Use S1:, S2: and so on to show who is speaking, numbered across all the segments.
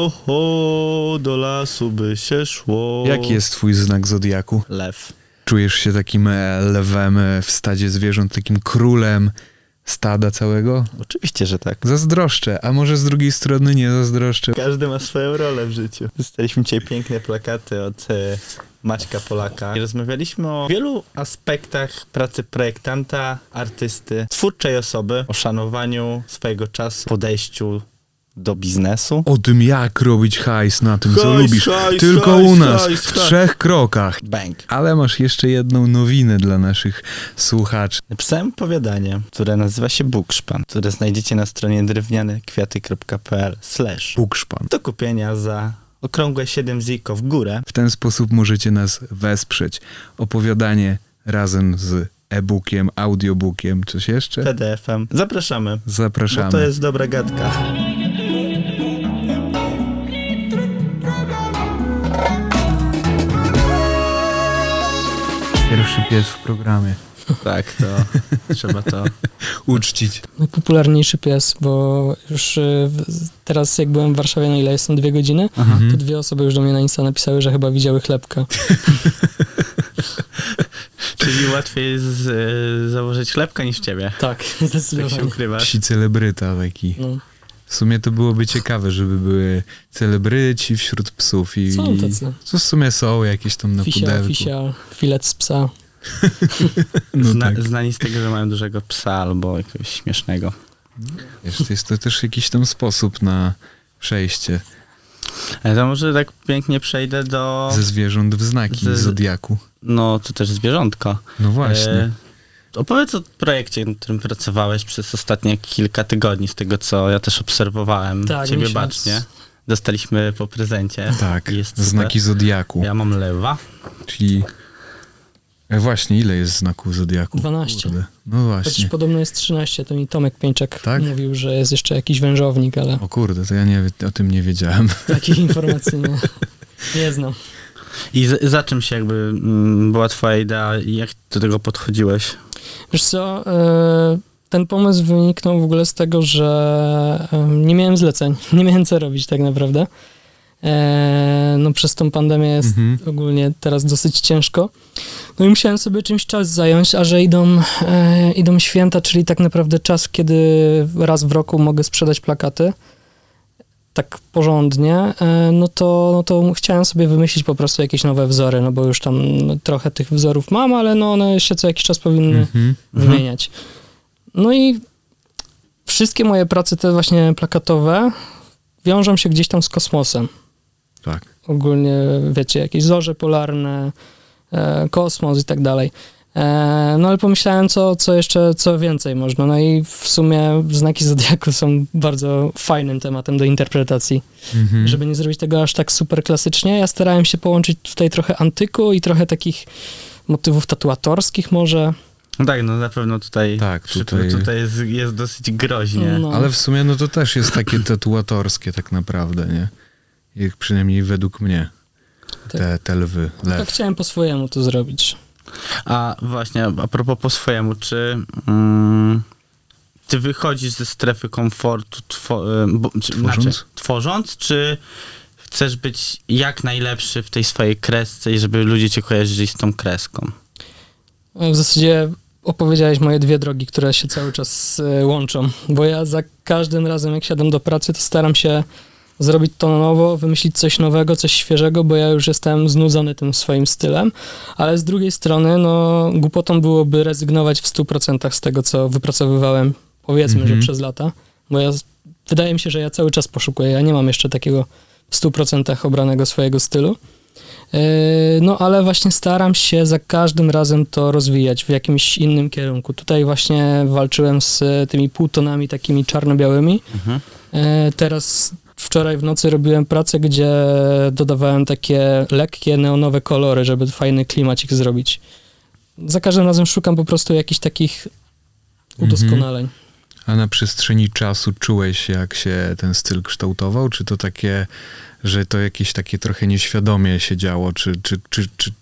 S1: Ho, ho, do lasu by się szło.
S2: Jaki jest twój znak zodiaku?
S1: Lew.
S2: Czujesz się takim e, lwem e, w stadzie zwierząt, takim królem stada całego?
S1: Oczywiście, że tak.
S2: Zazdroszczę, a może z drugiej strony nie zazdroszczę.
S1: Każdy ma swoją rolę w życiu. Dostaliśmy dzisiaj piękne plakaty od e, Maćka Polaka. I rozmawialiśmy o wielu aspektach pracy projektanta, artysty, twórczej osoby, o szanowaniu swojego czasu, podejściu do biznesu.
S2: O tym, jak robić hajs na tym, co lubisz.
S1: hajs,
S2: Tylko
S1: hajs,
S2: u nas, w
S1: hajs.
S2: trzech krokach.
S1: Bang.
S2: Ale masz jeszcze jedną nowinę dla naszych słuchaczy.
S1: Napisałem opowiadanie, które nazywa się Bukszpan, które znajdziecie na stronie drewnianekwiaty.pl slash
S2: Bukszpan.
S1: do kupienia za okrągłe 7 ziko w górę.
S2: W ten sposób możecie nas wesprzeć. Opowiadanie razem z e-bookiem, audiobookiem, coś jeszcze?
S1: PDF-em. Zapraszamy,
S2: Zapraszamy.
S1: bo to jest dobra gadka.
S2: Pies w programie.
S1: Tak, to trzeba to.
S2: Uczcić.
S3: Najpopularniejszy pies, bo już y, teraz jak byłem w Warszawie, na ile jestem dwie godziny,
S2: Mhm.
S3: to dwie osoby już do mnie na Insta napisały, że chyba widziały chlebka.
S1: Czyli łatwiej e, założyć chlebka niż ciebie.
S3: Tak,
S1: Tak się
S3: zdecydowanie.
S1: ukrywasz.
S2: Psi celebryta taki.
S3: No,
S2: W sumie to byłoby ciekawe, żeby były celebryci wśród psów i...
S3: są tacy.
S2: Co w sumie są jakieś tam na
S3: Fisia,
S2: pudełku.
S3: fisia, filet z psa.
S2: No
S1: Zna,
S2: tak.
S1: Znani z tego, że mają dużego psa albo jakiegoś śmiesznego.
S2: Wiesz, jest to też jakiś tam sposób na przejście
S1: Ale to może tak pięknie przejdę do.
S2: ze zwierząt w znaki
S1: Ze-
S2: zodiaku.
S1: No, to też zwierzątko.
S2: No właśnie.
S1: E, opowiedz o projekcie, nad którym pracowałeś przez ostatnie kilka tygodni, z tego co ja też obserwowałem
S3: Tak,
S1: ciebie
S3: miesiąc.
S1: bacznie. Dostaliśmy po prezencie.
S2: tak, znaki zodiaku.
S1: Ja mam lewa.
S2: Czyli... E, właśnie, ile jest znaków zodiaku?
S3: 12.
S2: Kurde. No
S3: Chociaż
S2: właśnie.
S3: podobno jest 13, to mi Tomek Pieńczak
S2: Tak?
S3: mówił, że jest jeszcze jakiś wężownik, ale
S2: O kurde, to ja nie, o tym nie wiedziałem.
S3: takich informacji nie, nie znam.
S1: I z, za czym się jakby mm, była twoja idea i jak do tego podchodziłeś?
S3: Wiesz co, e, ten pomysł wyniknął w ogóle z tego, że nie miałem zleceń, nie miałem co robić tak naprawdę. E, No przez tą pandemię jest
S2: Mhm.
S3: ogólnie teraz dosyć ciężko. No i musiałem sobie czymś czas zająć, a że idą, e, idą święta, czyli tak naprawdę czas, kiedy raz w roku mogę sprzedać plakaty, tak porządnie, e, no to, no to chciałem sobie wymyślić po prostu jakieś nowe wzory, no bo już tam trochę tych wzorów mam, ale no one się co jakiś czas powinny
S2: Mhm.
S3: wymieniać. No i wszystkie moje prace, te właśnie plakatowe, wiążą się gdzieś tam z kosmosem.
S2: Tak.
S3: Ogólnie, wiecie, jakieś zorze polarne, e, kosmos i tak dalej. E, no ale pomyślałem, co, co jeszcze, co więcej można. No i w sumie znaki Zodiaku są bardzo fajnym tematem do interpretacji.
S2: Mhm.
S3: Żeby nie zrobić tego aż tak super klasycznie, ja starałem się połączyć tutaj trochę antyku i trochę takich motywów tatuatorskich może.
S1: No tak, no na pewno tutaj,
S2: Tak,
S1: przy-
S2: tutaj-
S1: tutaj jest, jest dosyć groźnie.
S3: No.
S2: Ale w sumie no to też jest takie tatuatorskie tak naprawdę, nie? Jak przynajmniej według mnie.
S3: Tak.
S2: Te, te lwy,
S3: Tak
S2: lew.
S3: chciałem po swojemu to zrobić.
S1: A właśnie, a propos po swojemu, czy mm, ty wychodzisz ze strefy komfortu two, y, bo, czy,
S2: Tworząc?
S1: Znaczy, tworząc, czy chcesz być jak najlepszy w tej swojej kresce i żeby ludzie cię kojarzyli z tą kreską?
S3: W zasadzie opowiedziałeś moje dwie drogi, które się cały czas e, łączą, bo ja za każdym razem, jak siadam do pracy, to staram się zrobić to na nowo, wymyślić coś nowego, coś świeżego, bo ja już jestem znudzony tym swoim stylem, ale z drugiej strony, no, głupotą byłoby rezygnować w 100% z tego, co wypracowywałem, powiedzmy,
S2: Mhm.
S3: że przez lata, bo ja, wydaje mi się, że ja cały czas poszukuję, ja nie mam jeszcze takiego w 100% obranego swojego stylu. Yy, No, ale właśnie staram się za każdym razem to rozwijać w jakimś innym kierunku. Tutaj właśnie walczyłem z tymi półtonami takimi czarno-białymi.
S1: Mhm.
S3: Yy, Teraz wczoraj w nocy robiłem pracę, gdzie dodawałem takie lekkie neonowe kolory, żeby fajny klimacik zrobić. Za każdym razem szukam po prostu jakichś takich udoskonaleń.
S2: A na przestrzeni czasu czułeś, jak się ten styl kształtował? Czy to takie, że to jakieś takie trochę nieświadomie się działo? Czy, czy, czy, czy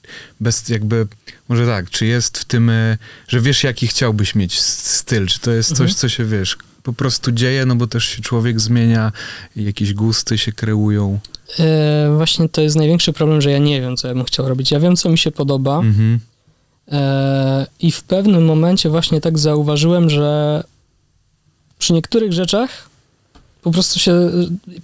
S2: bez jakby, może tak, czy jest w tym, e, że wiesz, jaki chciałbyś mieć styl? Czy to jest coś,
S3: Mhm.
S2: co się, wiesz, po prostu dzieje, no bo też się człowiek zmienia, jakieś gusty się kreują.
S3: E, właśnie to jest największy problem, że ja nie wiem, co ja bym chciał robić. Ja wiem, co mi się podoba
S2: Mhm.
S3: e, i w pewnym momencie właśnie tak zauważyłem, że przy niektórych rzeczach po prostu się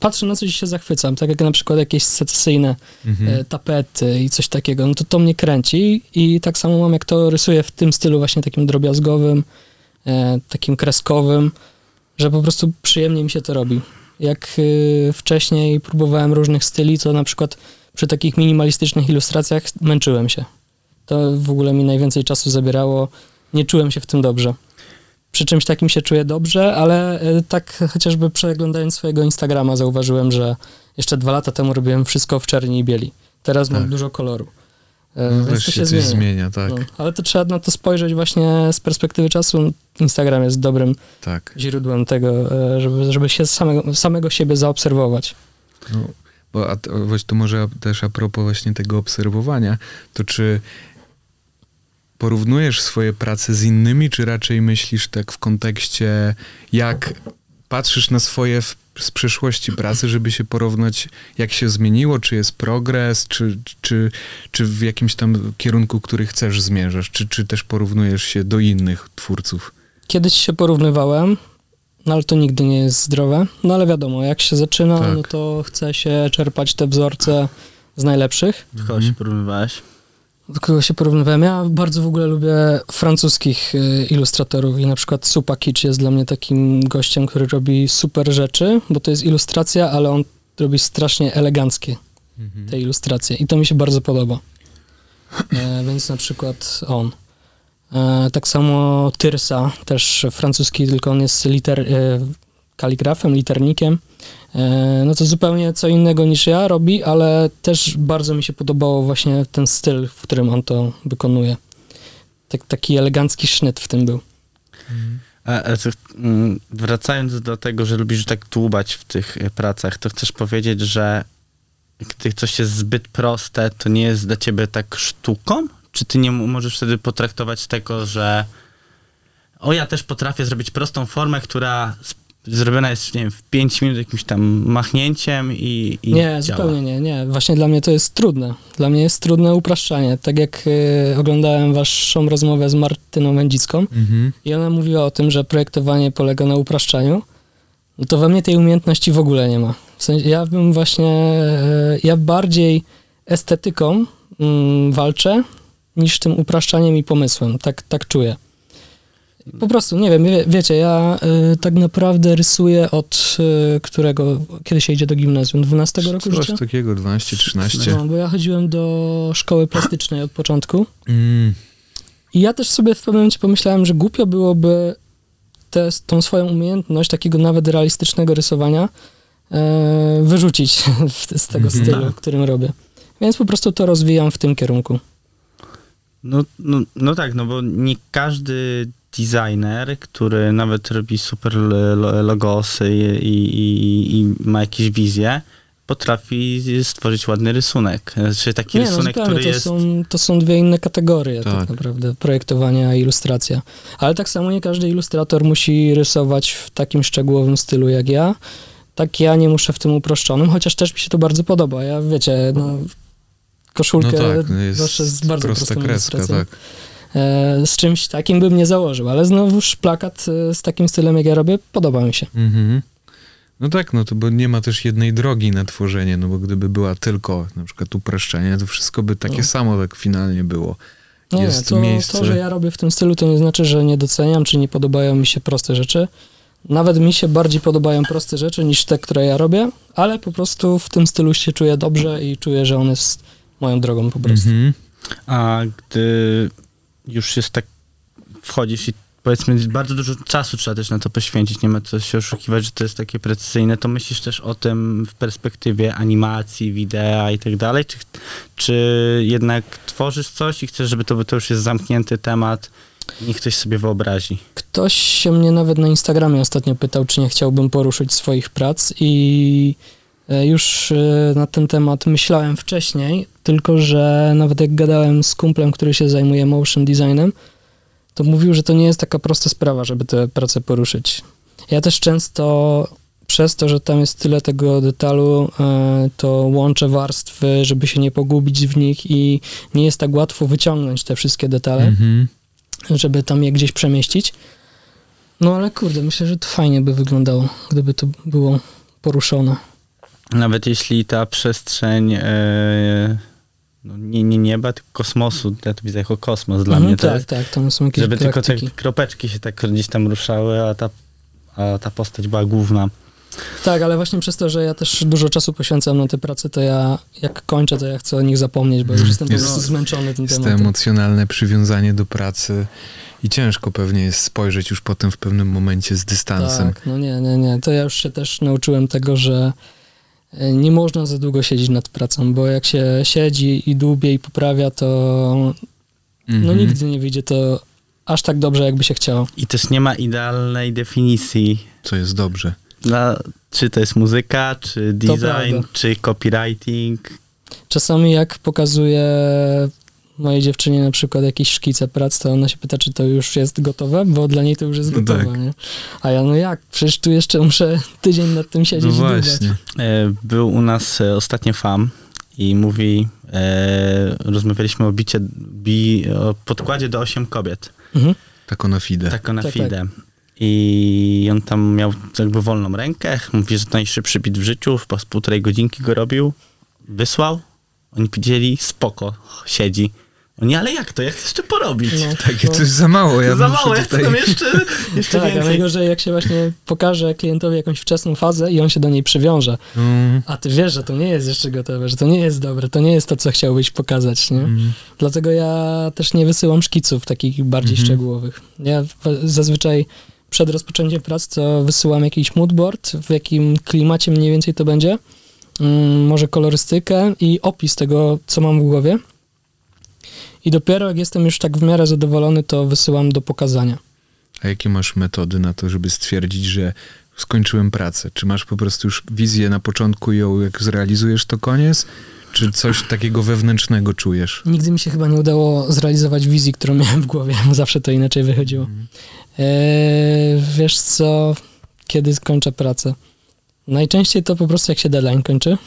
S3: patrzę na coś i się zachwycam, tak jak na przykład jakieś secesyjne
S2: Mhm.
S3: e, tapety i coś takiego, no to to mnie kręci i tak samo mam, jak to rysuję w tym stylu właśnie takim drobiazgowym, e, takim kreskowym, że po prostu przyjemnie mi się to robi. Jak y, wcześniej próbowałem różnych styli, to na przykład przy takich minimalistycznych ilustracjach męczyłem się. To w ogóle mi najwięcej czasu zabierało, nie czułem się w tym dobrze. Przy czymś takim się czuję dobrze, ale y, tak chociażby przeglądając swojego Instagrama zauważyłem, że jeszcze dwa lata temu robiłem wszystko w czerni i bieli. Teraz mam
S2: Tak.
S3: dużo koloru.
S2: No,
S3: więc to
S2: się
S3: zmienia.
S2: zmienia, tak,
S3: No, ale to trzeba na to spojrzeć właśnie z perspektywy czasu. Instagram jest dobrym
S2: tak.
S3: źródłem tego, e, żeby, żeby się samego, samego siebie zaobserwować.
S2: No, bo a, to może też a propos właśnie tego obserwowania, to czy porównujesz swoje prace z innymi, czy raczej myślisz tak w kontekście, jak patrzysz na swoje w, z przeszłości pracy, żeby się porównać, jak się zmieniło, czy jest progres, czy, czy, czy w jakimś tam kierunku, który chcesz zmierzasz, czy, czy też porównujesz się do innych twórców?
S3: Kiedyś się porównywałem, no ale to nigdy nie jest zdrowe. No ale wiadomo, jak się zaczyna,
S2: Tak.
S3: no to chce się czerpać te wzorce z najlepszych.
S1: Do kogo
S2: Mhm.
S1: się porównywałeś?
S3: Do kogo się porównywałem? Ja bardzo w ogóle lubię francuskich y, ilustratorów i na przykład Supa Kicz jest dla mnie takim gościem, który robi super rzeczy, bo to jest ilustracja, ale on robi strasznie eleganckie te ilustracje i to mi się bardzo podoba. E, więc na przykład on. E, tak samo Tyrsa, też francuski, tylko on jest liter, e, kaligrafem, liternikiem. E, no to zupełnie co innego niż ja robi, ale też bardzo mi się podobało właśnie ten styl, w którym on to wykonuje. Tak, taki elegancki sznyt w tym był.
S1: A, a mm, wracając do tego, że lubisz tak dłubać w tych e, pracach, to chcesz powiedzieć, że gdy coś jest zbyt proste, to nie jest dla ciebie tak sztuką? Czy ty nie możesz wtedy potraktować tego, że o, ja też potrafię zrobić prostą formę, która zrobiona jest, nie wiem, w 5 minut jakimś tam machnięciem i, i
S3: Nie,
S1: działa.
S3: zupełnie nie, nie. Właśnie dla mnie to jest trudne. Dla mnie jest trudne upraszczanie. Tak jak y, oglądałem waszą rozmowę z Martyną Wędzicką
S2: Mhm.
S3: i ona mówiła o tym, że projektowanie polega na upraszczaniu, no to we mnie tej umiejętności w ogóle nie ma. W sensie, ja bym właśnie, e, ja bardziej estetyką mm, walczę niż tym upraszczaniem i pomysłem. Tak, tak czuję. Po prostu, nie wiem, wie, wiecie, ja y, tak naprawdę rysuję od y, którego, kiedy się idzie do gimnazjum? 12 roku
S2: Coś
S3: życia?
S2: takiego, 12, 13.
S3: No, bo ja chodziłem do szkoły plastycznej od początku
S2: Mm.
S3: i ja też sobie w pewnym momencie pomyślałem, że głupio byłoby tę tą swoją umiejętność takiego nawet realistycznego rysowania e, wyrzucić w, z tego
S2: Mhm.
S3: stylu,
S1: Tak.
S3: którym robię. Więc po prostu to rozwijam w tym kierunku.
S1: No, no, no tak, no bo nie każdy designer, który nawet robi super lo- logosy i, i, i, i ma jakieś wizje, potrafi stworzyć ładny rysunek. Znaczy taki
S3: Nie, no
S1: rysunek,
S3: zupełnie,
S1: który
S3: to,
S1: jest...
S3: są, to są dwie inne kategorie tak.
S2: Tak.
S3: naprawdę, projektowania i ilustracja. Ale tak samo nie każdy ilustrator musi rysować w takim szczegółowym stylu jak ja. Tak ja nie muszę w tym uproszczonym, chociaż też mi się to bardzo podoba. Ja wiecie, no, koszulkę
S2: No tak, no jest
S3: zawsze z bardzo
S2: prosta
S3: prostą
S2: kreska,
S3: ilustracją.
S2: tak.
S3: E, z czymś takim bym nie założył, ale znowuż plakat e, z takim stylem jak ja robię, podoba mi się.
S2: Mhm. No tak, no to bo nie ma też jednej drogi na tworzenie, no bo gdyby była tylko na przykład upraszczenie, to wszystko by takie
S3: No.
S2: samo tak finalnie było.
S3: Nie,
S2: Jest
S3: to,
S2: miejsce-
S3: to, że ja robię w tym stylu, to nie znaczy, że nie doceniam, czy nie podobają mi się proste rzeczy. Nawet mi się bardziej podobają proste rzeczy niż te, które ja robię, ale po prostu w tym stylu się czuję dobrze i czuję, że on jest moją drogą po prostu.
S2: Mhm.
S1: A gdy już jest tak, wchodzisz i powiedzmy bardzo dużo czasu trzeba też na to poświęcić, nie ma co się oszukiwać, że to jest takie precyzyjne, to myślisz też o tym w perspektywie animacji, wideo i tak dalej, czy, czy jednak tworzysz coś i chcesz, żeby to, to już jest zamknięty temat, niech ktoś sobie wyobrazi.
S3: Ktoś się mnie nawet na Instagramie ostatnio pytał, czy nie chciałbym poruszyć swoich prac i już e, na ten temat myślałem wcześniej, tylko że nawet jak gadałem z kumplem, który się zajmuje motion designem, to mówił, że to nie jest taka prosta sprawa, żeby tę pracę poruszyć. Ja też często przez to, że tam jest tyle tego detalu, e, to łączę warstwy, żeby się nie pogubić w nich i nie jest tak łatwo wyciągnąć te wszystkie detale,
S2: Mhm.
S3: żeby tam je gdzieś przemieścić. No ale kurde, myślę, że to fajnie by wyglądało, gdyby to było poruszone.
S1: Nawet jeśli ta przestrzeń e, no nie, nie nieba, tylko kosmosu, ja to widzę jako kosmos dla
S3: Mhm,
S1: mnie to
S3: tak,
S1: jest,
S3: tak, tam są jakieś
S1: żeby tylko te
S3: praktyki.
S1: kropeczki się tak gdzieś tam ruszały, a ta, a ta postać była główna.
S3: Tak, ale właśnie przez to, że ja też dużo czasu poświęcam na te prace, to ja jak kończę, to ja chcę o nich zapomnieć, bo już jestem po
S2: Jest-
S3: prostu zmęczony tym
S2: Jest to
S3: tematem.
S2: emocjonalne przywiązanie do pracy i ciężko pewnie jest spojrzeć już potem w pewnym momencie z dystansem.
S3: Tak, no nie, nie, nie. To ja już się też nauczyłem tego, że nie można za długo siedzieć nad pracą, bo jak się siedzi i dłubie i poprawia, to no
S2: Mhm.
S3: nigdy nie wyjdzie to aż tak dobrze, jakby się chciało.
S1: I też nie ma idealnej definicji,
S2: Co jest dobrze.
S1: dla, czy to jest muzyka, czy design, czy copywriting.
S3: Czasami jak pokazuję mojej dziewczynie na przykład jakieś szkice prac, to ona się pyta, czy to już jest gotowe, bo dla niej to już jest
S2: No
S3: gotowe,
S2: tak.
S3: nie? A ja, no jak? Przecież tu jeszcze muszę tydzień nad tym siedzieć
S2: No właśnie.
S1: E, Był u nas e, ostatnio FAM i mówi, e, rozmawialiśmy o bicie, bi, o podkładzie do 8 kobiet,
S3: Mhm.
S2: Tak na fide.
S1: tak na
S3: Tak,
S1: FIDE. I on tam miał jakby wolną rękę, mówi, że to najszybszy bit w życiu, po półtorej godzinki go robił, wysłał, oni powiedzieli, spoko, siedzi. Oni, ale jak to, ja chcę jeszcze porobić.
S3: No,
S2: Takie
S3: no.
S2: to jest za mało. Ja
S1: Za mało, ja
S2: tutaj...
S1: chcę tam jeszcze, jeszcze
S3: Tak, a
S1: więcej.
S3: najgorzej jak się właśnie pokaże klientowi jakąś wczesną fazę i on się do niej przywiąże.
S2: Mm,
S3: A ty wiesz, że to nie jest jeszcze gotowe, że to nie jest dobre, to nie jest to, co chciałbyś pokazać, nie?
S2: mm.
S3: Dlatego ja też nie wysyłam szkiców takich bardziej
S2: Mhm.
S3: szczegółowych. Ja zazwyczaj przed rozpoczęciem prac to wysyłam jakiś moodboard, w jakim klimacie mniej więcej to będzie, mm, może kolorystykę i opis tego, co mam w głowie. I dopiero jak jestem już tak w miarę zadowolony, to wysyłam do pokazania.
S2: A jakie masz metody na to, żeby stwierdzić, że skończyłem pracę? Czy masz po prostu już wizję na początku i ją jak zrealizujesz, to koniec? Czy coś takiego wewnętrznego czujesz?
S3: Nigdy mi się chyba nie udało zrealizować wizji, którą miałem w głowie. Zawsze to inaczej wychodziło. Eee, wiesz co, kiedy skończę pracę? Najczęściej to po prostu jak się deadline kończy.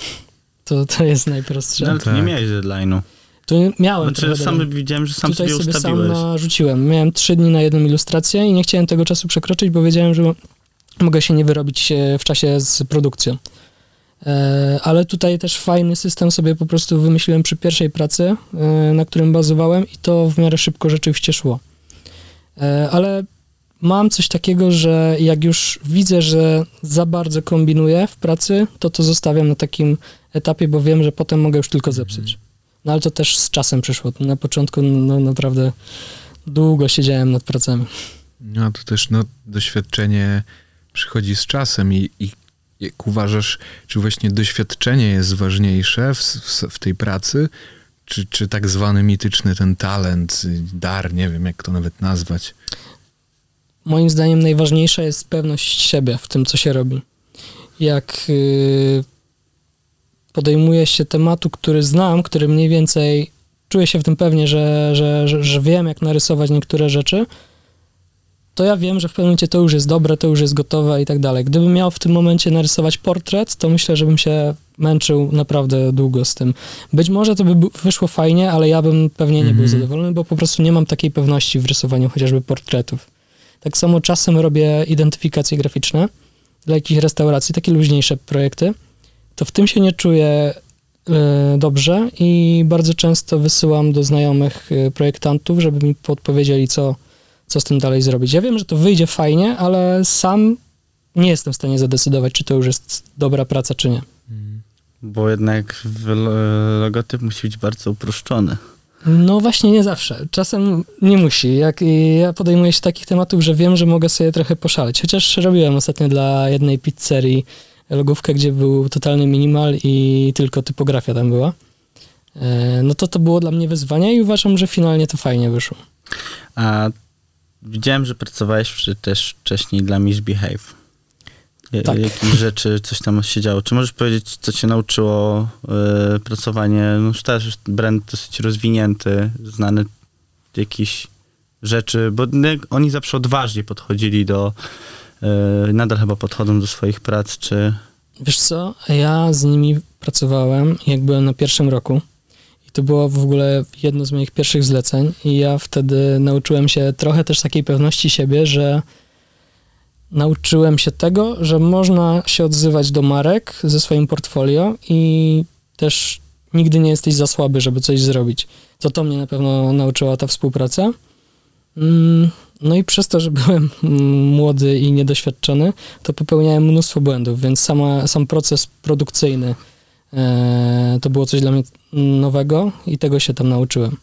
S3: To, to jest najprostsze.
S1: No, ale nie
S2: Tak.
S1: miałeś deadline'u.
S3: Tu miałem
S1: Znaczy, sam widziałem, że sam
S3: Tutaj
S1: sobie
S3: sobie sam
S1: ustawiłeś.
S3: narzuciłem. Miałem trzy dni na jedną ilustrację i nie chciałem tego czasu przekroczyć, bo wiedziałem, że mogę się nie wyrobić e, w czasie z produkcją. E, Ale tutaj też fajny system sobie po prostu wymyśliłem przy pierwszej pracy, e, na którym bazowałem i to w miarę szybko rzeczywiście szło. Ale mam coś takiego, że jak już widzę, że za bardzo kombinuję w pracy, to to zostawiam na takim etapie, bo wiem, że potem mogę już tylko zepsuć. No ale to też z czasem przyszło. Na początku no naprawdę długo siedziałem nad pracami.
S2: No to też no, doświadczenie przychodzi z czasem i, i jak uważasz, czy właśnie doświadczenie jest ważniejsze w, w, w tej pracy, czy, czy tak zwany mityczny ten talent, dar, nie wiem jak to nawet nazwać.
S3: Moim zdaniem najważniejsza jest pewność siebie w tym, co się robi. Jak yy, podejmuje się tematu, który znam, który mniej więcej czuję się w tym pewnie, że, że, że, że wiem, jak narysować niektóre rzeczy, to ja wiem, że w pewnym momencie to już jest dobre, to już jest gotowe i tak dalej. Gdybym miał w tym momencie narysować portret, to myślę, że bym się męczył naprawdę długo z tym. Być może to by wyszło fajnie, ale ja bym pewnie nie był
S2: Mhm.
S3: zadowolony, bo po prostu nie mam takiej pewności w rysowaniu chociażby portretów. Tak samo czasem robię identyfikacje graficzne dla jakichś restauracji, takie luźniejsze projekty. To w tym się nie czuję e, dobrze i bardzo często wysyłam do znajomych e, projektantów, żeby mi podpowiedzieli, co, co z tym dalej zrobić. Ja wiem, że to wyjdzie fajnie, ale sam nie jestem w stanie zadecydować, czy to już jest dobra praca, czy nie.
S1: Bo jednak lo- logotyp musi być bardzo uproszczony.
S3: No właśnie nie zawsze. Czasem nie musi. Jak ja podejmuję się takich tematów, że wiem, że mogę sobie trochę poszaleć. Chociaż robiłem ostatnio dla jednej pizzerii logówkę, gdzie był totalny minimal i tylko typografia tam była. E, No to to było dla mnie wyzwanie i uważam, że finalnie to fajnie wyszło.
S1: A widziałem, że pracowałeś przy, też wcześniej dla Miss Behave. Ja-
S3: Tak.
S1: Jakieś rzeczy, coś tam się działo. Czy możesz powiedzieć, co cię nauczyło y, pracowanie? No też brand dosyć rozwinięty, znany jakiś rzeczy, bo oni zawsze odważnie podchodzili do, nadal chyba podchodzą do swoich prac, czy...
S3: Wiesz co, ja z nimi pracowałem, jak byłem na pierwszym roku. I to było w ogóle jedno z moich pierwszych zleceń. I ja wtedy nauczyłem się trochę też takiej pewności siebie, że nauczyłem się tego, że można się odzywać do marek ze swoim portfolio i też nigdy nie jesteś za słaby, żeby coś zrobić. To to mnie na pewno nauczyła ta współpraca. Mm, No i przez to, że byłem młody i niedoświadczony, to popełniałem mnóstwo błędów, więc sama, sam proces produkcyjny e, to było coś dla mnie nowego i tego się tam nauczyłem.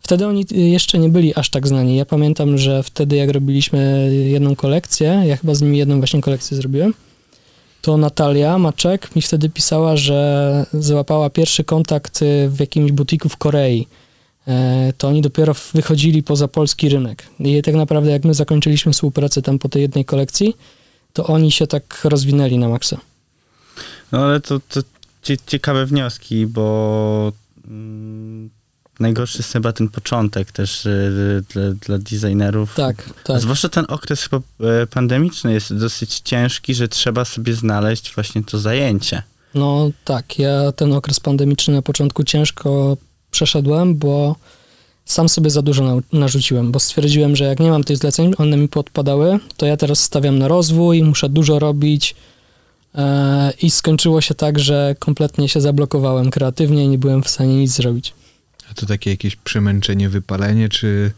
S3: Wtedy oni jeszcze nie byli aż tak znani. Ja pamiętam, że wtedy jak robiliśmy jedną kolekcję, ja chyba z nimi jedną właśnie kolekcję zrobiłem, to Natalia Maczek mi wtedy pisała, że załapała pierwszy kontakt y, w jakimś butiku w Korei. E, To oni dopiero wychodzili poza polski rynek. I tak naprawdę jak my zakończyliśmy współpracę tam po tej jednej kolekcji, to oni się tak rozwinęli na maksa.
S1: No ale to, to cie- ciekawe wnioski, bo mm, najgorszy jest chyba ten początek też y, dla, dla designerów.
S3: Tak, tak.
S1: Zwłaszcza ten okres chyba e, pandemiczny jest dosyć ciężki, że trzeba sobie znaleźć właśnie to zajęcie.
S3: No tak, ja ten okres pandemiczny na początku ciężko przeszedłem, bo sam sobie za dużo nau- narzuciłem, bo stwierdziłem, że jak nie mam tych zleceń, one mi podpadały, to ja teraz stawiam na rozwój, muszę dużo robić e, i skończyło się tak, że kompletnie się zablokowałem kreatywnie i nie byłem w stanie nic zrobić.
S2: A to takie jakieś przemęczenie, wypalenie, czy...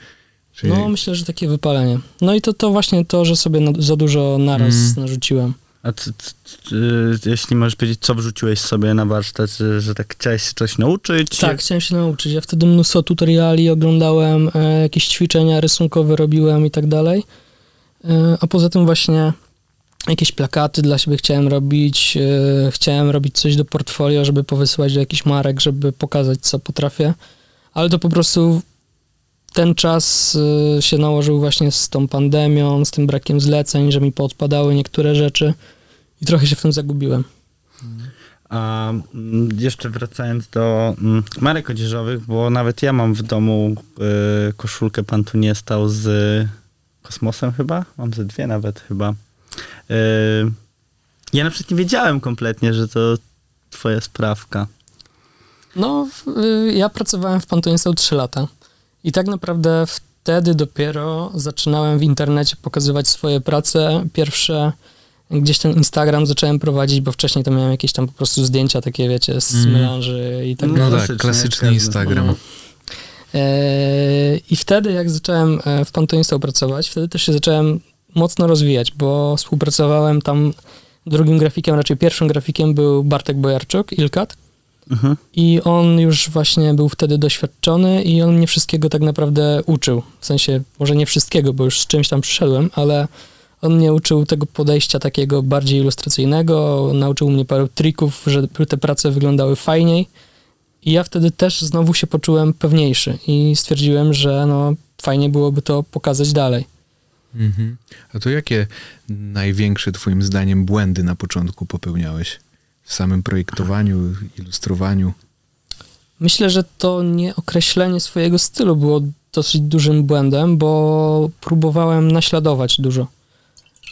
S2: czy...
S3: No myślę, że takie wypalenie. No i to, to właśnie to, że sobie na, za dużo naraz
S2: Mm.
S3: narzuciłem.
S1: A c, c, c, y, jeśli możesz powiedzieć, co wrzuciłeś sobie na warsztat, że, że tak chciałeś się coś nauczyć?
S3: Tak, chciałem się nauczyć. Ja wtedy mnóstwo tutoriali oglądałem, e, jakieś ćwiczenia rysunkowe robiłem i tak dalej. E, a poza tym właśnie jakieś plakaty dla siebie chciałem robić. E, chciałem robić coś do portfolio, żeby powysyłać do jakichś marek, żeby pokazać, co potrafię. Ale to po prostu ten czas e, się nałożył właśnie z tą pandemią, z tym brakiem zleceń, że mi poodpadały niektóre rzeczy i trochę się w tym zagubiłem.
S1: A mm, jeszcze wracając do mm, marek odzieżowych, bo nawet ja mam w domu y, koszulkę Pantunie stał z kosmosem chyba, mam ze dwie nawet chyba. Y, ja na przykład nie wiedziałem kompletnie, że to twoja sprawka.
S3: No, y, ja pracowałem w Pantonie Stał 3 lata i tak naprawdę wtedy dopiero zaczynałem w internecie pokazywać swoje prace. Pierwsze gdzieś ten Instagram zacząłem prowadzić, bo wcześniej to miałem jakieś tam po prostu zdjęcia takie, wiecie, z
S2: Mm.
S3: melanży i tak
S1: No
S2: No
S3: dalej.
S2: tak,
S1: klasycznie,
S2: klasyczny. Instagram.
S3: No. Eee, I wtedy, jak zacząłem e, w Pantonie Stał pracować, wtedy też się zacząłem mocno rozwijać, bo współpracowałem tam drugim grafikiem, raczej pierwszym grafikiem był Bartek Bojarczuk, Ilkat.
S1: Mhm.
S3: I on już właśnie był wtedy doświadczony i on mnie wszystkiego tak naprawdę uczył. W sensie, może nie wszystkiego, bo już z czymś tam przyszedłem, ale on mnie uczył tego podejścia takiego bardziej ilustracyjnego, nauczył mnie paru trików, żeby te prace wyglądały fajniej. I ja wtedy też znowu się poczułem pewniejszy i stwierdziłem, że no fajnie byłoby to pokazać dalej.
S2: Mhm. A to jakie największe twoim zdaniem błędy na początku popełniałeś? W samym projektowaniu, ilustrowaniu?
S3: Myślę, że to nieokreślenie swojego stylu było dosyć dużym błędem, bo próbowałem naśladować dużo.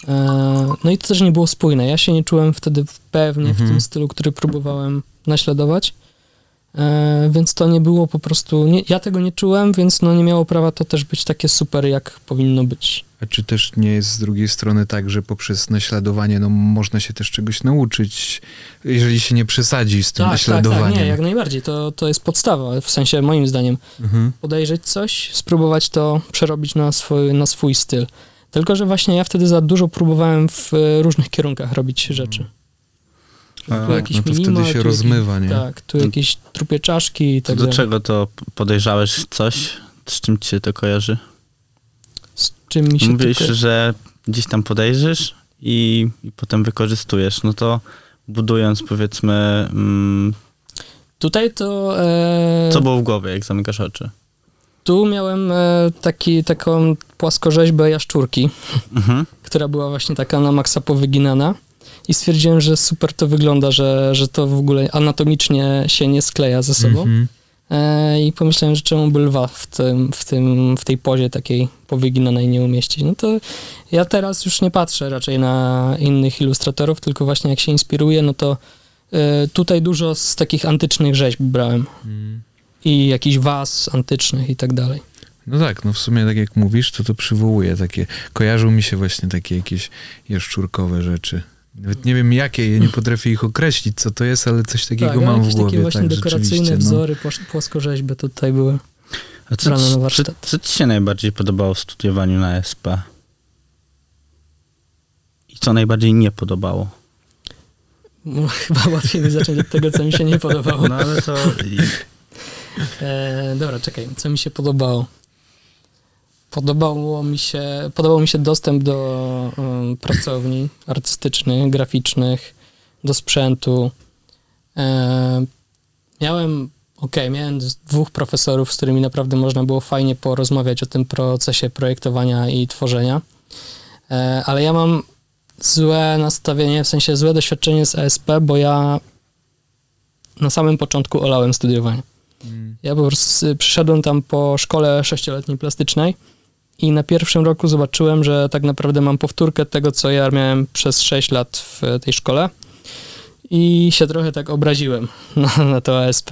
S3: E, No i to też nie było spójne. Ja się nie czułem wtedy pewnie w
S2: Mhm.
S3: tym stylu, który próbowałem naśladować. E, Więc to nie było po prostu. Nie, ja tego nie czułem, więc no nie miało prawa to też być takie super, jak powinno być.
S2: A czy też nie jest z drugiej strony tak, że poprzez naśladowanie no, można się też czegoś nauczyć, jeżeli się nie przesadzi z tym
S3: Tak, tak,
S2: naśladowaniem?
S3: tak, nie, jak najbardziej. To, to jest podstawa, w sensie moim zdaniem.
S2: Mhm.
S3: podejrzeć coś, spróbować to przerobić na swój, na swój styl. Tylko, że właśnie ja wtedy za dużo próbowałem w e, różnych kierunkach robić rzeczy.
S1: A,
S3: Tu jakiś
S2: no to wtedy się
S3: tu
S2: rozmywa, nie?
S3: Jakiś, tak, tu jakieś trupie czaszki i
S1: To
S3: tak
S1: do
S3: dalej.
S1: czego to podejrzałeś coś? Z czym ci się to kojarzy?
S3: Z czym mi się
S1: Mówisz,
S3: tylko...
S1: że gdzieś tam podejrzysz i, i potem wykorzystujesz. No to budując powiedzmy, mm,
S3: Tutaj to... E,
S1: co było w głowie, jak zamykasz oczy?
S3: Tu miałem e, taki, taką płaskorzeźbę jaszczurki,
S1: Mhm.
S3: która była właśnie taka na maksa powyginana i stwierdziłem, że super to wygląda, że, że to w ogóle anatomicznie się nie skleja ze sobą.
S2: Mhm.
S3: e, i pomyślałem, że czemu by lwa w, tym, w, tym, w tej pozie takiej powyginanej nie umieścić. No to ja teraz już nie patrzę raczej na innych ilustratorów, tylko właśnie jak się inspiruję, no to e, tutaj dużo z takich antycznych rzeźb brałem
S2: Mm.
S3: I jakichś was antycznych i tak dalej.
S2: No tak, no w sumie tak jak mówisz, to to przywołuje takie, kojarzą mi się właśnie takie jakieś jaszczurkowe rzeczy. Nawet nie wiem jakie, ja nie potrafię ich określić, co to jest, ale coś takiego
S3: tak,
S2: mam w głowie.
S3: takie właśnie
S2: tak,
S3: dekoracyjne
S2: no.
S3: wzory, płas- płaskorzeźby tutaj były.
S1: A co, co, co ci się najbardziej podobało w studiowaniu na SP? I co najbardziej nie podobało?
S3: No, chyba łatwiej mi zacząć od tego, co mi się nie podobało.
S1: No ale to...
S3: E, dobra, czekaj, co mi się podobało? Podobało mi się, podobał mi się dostęp do um, pracowni artystycznych, graficznych, do sprzętu. E, miałem, okej, miałem z- dwóch profesorów, z którymi naprawdę można było fajnie porozmawiać o tym procesie projektowania i tworzenia. E, ale ja mam złe nastawienie, w sensie złe doświadczenie z ASP, bo ja na samym początku olałem studiowanie.
S2: Mm.
S3: Ja po prostu przyszedłem tam po szkole sześcioletniej plastycznej i na pierwszym roku zobaczyłem, że tak naprawdę mam powtórkę tego, co ja miałem przez 6 lat w tej szkole i się trochę tak obraziłem na, na to ASP.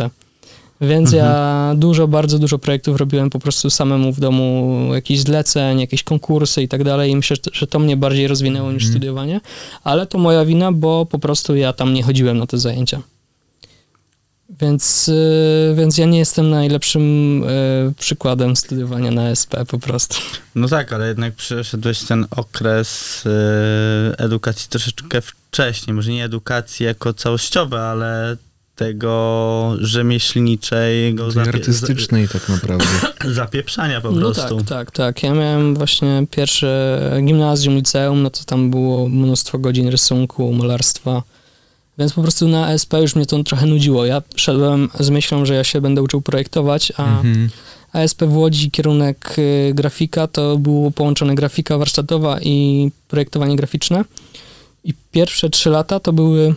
S3: Więc ja dużo, bardzo dużo projektów robiłem po prostu samemu w domu, jakichś zleceń, jakieś konkursy i tak dalej i myślę, że- że to mnie bardziej rozwinęło niż
S2: Mhm.
S3: studiowanie, ale to moja wina, bo po prostu ja tam nie chodziłem na te zajęcia. Więc, y, więc ja nie jestem najlepszym y, przykładem studiowania na SP po prostu.
S1: No tak, ale jednak przeszedłeś ten okres e, edukacji troszeczkę wcześniej. Może nie edukacji jako całościowe, ale tego rzemieślniczego zapie-
S2: artystycznej tak naprawdę.
S1: za- zapieprzania po
S3: No
S1: prostu.
S3: tak, tak, tak. Ja miałem właśnie pierwsze gimnazjum, liceum, no to tam było mnóstwo godzin rysunku, malarstwa. Więc po prostu na SP już mnie to trochę nudziło. Ja szedłem z myślą, że ja się będę uczył projektować, a
S2: Mhm.
S3: ASP w Łodzi kierunek y, grafika to było połączone grafika warsztatowa i projektowanie graficzne. I pierwsze trzy lata to były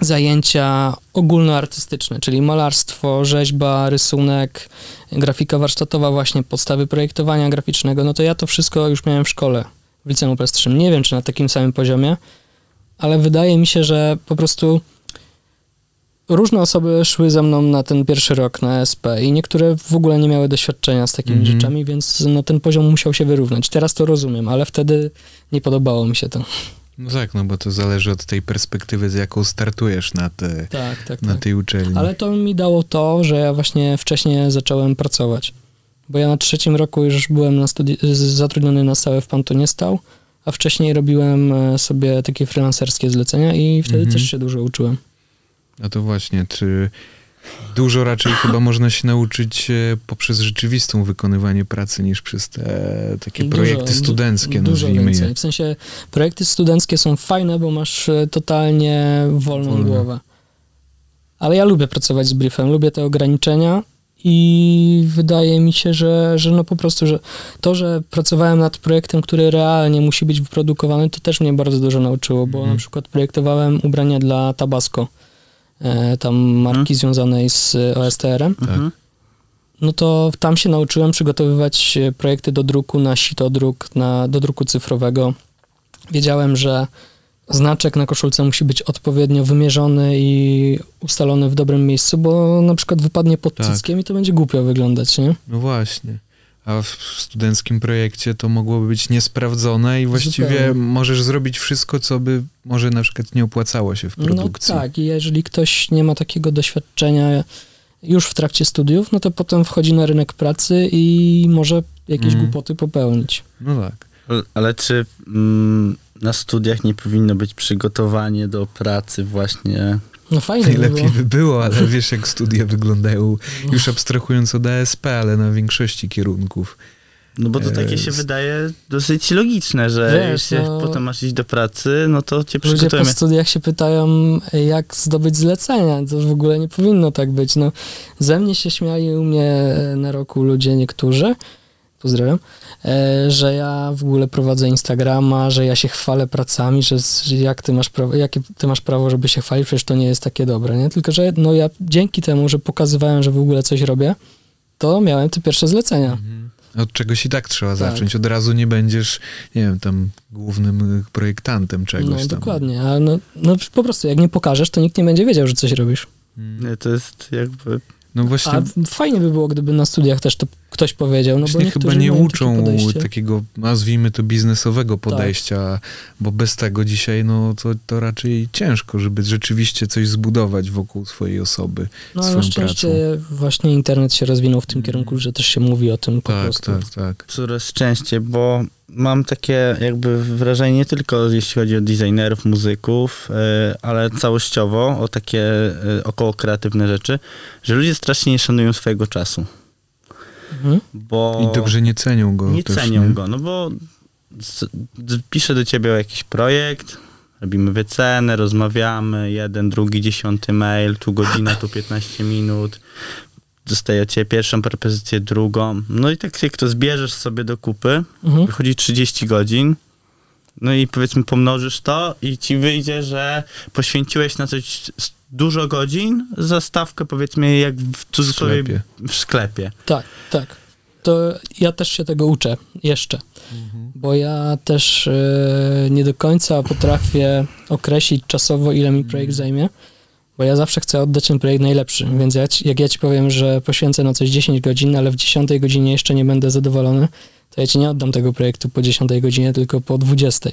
S3: zajęcia ogólnoartystyczne, czyli malarstwo, rzeźba, rysunek, grafika warsztatowa, właśnie podstawy projektowania graficznego. No to ja to wszystko już miałem w szkole, w liceum plastycznym. Nie wiem, czy na takim samym poziomie, ale wydaje mi się, że po prostu różne osoby szły ze mną na ten pierwszy rok na SP i niektóre w ogóle nie miały doświadczenia z takimi
S2: Mhm.
S3: rzeczami, więc no, ten poziom musiał się wyrównać. Teraz to rozumiem, ale wtedy nie podobało mi się to.
S2: No tak, no bo to zależy od tej perspektywy, z jaką startujesz na, te,
S3: Tak, tak,
S2: na
S3: tak.
S2: tej uczelni.
S3: Ale to mi dało to, że ja właśnie wcześniej zacząłem pracować. Bo ja na trzecim roku już byłem na studi- zatrudniony na stałe w Pantonie stał, a wcześniej robiłem e, sobie takie freelancerskie zlecenia i wtedy
S2: Mhm.
S3: też się dużo uczyłem.
S2: No to właśnie, czy dużo raczej chyba można się nauczyć e, poprzez rzeczywistą wykonywanie pracy niż przez te takie
S3: Dużo,
S2: projekty
S3: du-
S2: studenckie,
S3: dużo
S2: nazwijmy
S3: więcej.
S2: je.
S3: W sensie projekty studenckie są fajne, bo masz e, totalnie wolną
S2: Wolne.
S3: głowę. Ale ja lubię pracować z briefem, lubię te ograniczenia i wydaje mi się, że, że no po prostu, że to, że pracowałem nad projektem, który realnie musi być wyprodukowany, to też mnie bardzo dużo nauczyło, bo
S2: Mhm.
S3: na przykład projektowałem ubrania dla Tabasco, e, tam marki
S1: Mhm.
S3: związanej z OSTR-em.
S1: Mhm.
S3: No to tam się nauczyłem przygotowywać projekty do druku na sitodruk, na, do druku cyfrowego. Wiedziałem, że znaczek na koszulce musi być odpowiednio wymierzony i ustalony w dobrym miejscu, bo na przykład wypadnie pod
S2: Tak.
S3: cyckiem i to będzie głupio wyglądać, nie?
S2: No właśnie. A w studenckim projekcie to mogłoby być niesprawdzone i właściwie
S3: Zupełnie.
S2: możesz zrobić wszystko, co by może na przykład nie opłacało się w
S3: No
S2: produkcji.
S3: tak, i jeżeli ktoś nie ma takiego doświadczenia już w trakcie studiów, no to potem wchodzi na rynek pracy i może jakieś
S2: Mhm.
S3: głupoty popełnić.
S2: No tak.
S1: Ale- Ale czy mm, na studiach nie powinno być przygotowanie do pracy właśnie?
S3: No fajnie by
S2: Najlepiej
S3: było.
S2: by było, ale wiesz jak studia wyglądają, już abstrahując od ASP, ale na większości kierunków.
S1: No bo to takie się wydaje dosyć logiczne, że
S3: Wiesz,
S1: jeśli
S3: no-
S1: potem masz iść do pracy, no to cię
S3: Ludzie po
S1: przygotujemy.
S3: studiach się pytają, jak zdobyć zlecenia. To w ogóle nie powinno tak być. No, ze mnie się śmiali u mnie na roku ludzie niektórzy, pozdrawiam, e, że ja w ogóle prowadzę Instagrama, że ja się chwalę pracami, że, jak ty masz prawo, jakie ty masz prawo, żeby się chwalić, przecież to nie jest takie dobre, nie? Tylko, że no ja dzięki temu, że pokazywałem, że w ogóle coś robię, to miałem te pierwsze zlecenia.
S2: Od czegoś i tak trzeba
S3: Tak.
S2: zacząć. Od razu nie będziesz, nie wiem, tam głównym y, projektantem czegoś
S3: No
S2: tam.
S3: dokładnie, a no, no po prostu jak nie pokażesz, to nikt nie będzie wiedział, że coś robisz.
S1: Nie, To jest jakby...
S2: No właśnie,
S3: A fajnie by było, gdyby na studiach też to ktoś powiedział, no bo
S2: właśnie chyba nie uczą.
S3: Tak.
S2: takiego, nazwijmy to, biznesowego podejścia, bo bez tego dzisiaj, no to, to raczej ciężko, żeby rzeczywiście coś zbudować wokół swojej osoby,
S3: No
S2: swoją
S3: szczęście
S2: pracą.
S3: właśnie internet się rozwinął w tym kierunku, że też się mówi o tym po
S2: Tak,
S3: prostu.
S2: tak, tak.
S1: Coraz częściej, bo mam takie jakby wrażenie nie tylko jeśli chodzi o designerów, muzyków, e, ale całościowo o takie e, około kreatywne rzeczy, że ludzie strasznie nie szanują swojego czasu.
S3: Mhm.
S1: Bo
S2: I dobrze nie cenią go
S1: nie
S2: też,
S1: cenią
S2: nie?
S1: go, no bo z, z, piszę do ciebie o jakiś projekt, robimy wycenę, rozmawiamy, jeden, drugi, dziesiąty mail, tu godzina, tu 15 minut, dostaję od ciebie pierwszą propozycję, drugą, no i tak jak to zbierzesz sobie do kupy,
S3: Mhm.
S1: wychodzi 30 godzin, no i powiedzmy pomnożysz to i ci wyjdzie, że poświęciłeś na coś dużo godzin za stawkę powiedzmy jak w cudzysłowie
S2: sklepie.
S1: w sklepie.
S3: Tak, tak. To ja też się tego uczę jeszcze, bo ja też e, nie do końca potrafię określić czasowo, ile mi projekt zajmie, bo ja zawsze chcę oddać ten projekt najlepszy, więc ja ci, jak ja ci powiem, że poświęcę na coś 10 godzin, ale w 10 godzinie jeszcze nie będę zadowolony, to ja ci nie oddam tego projektu po 10 godzinie, tylko po 20.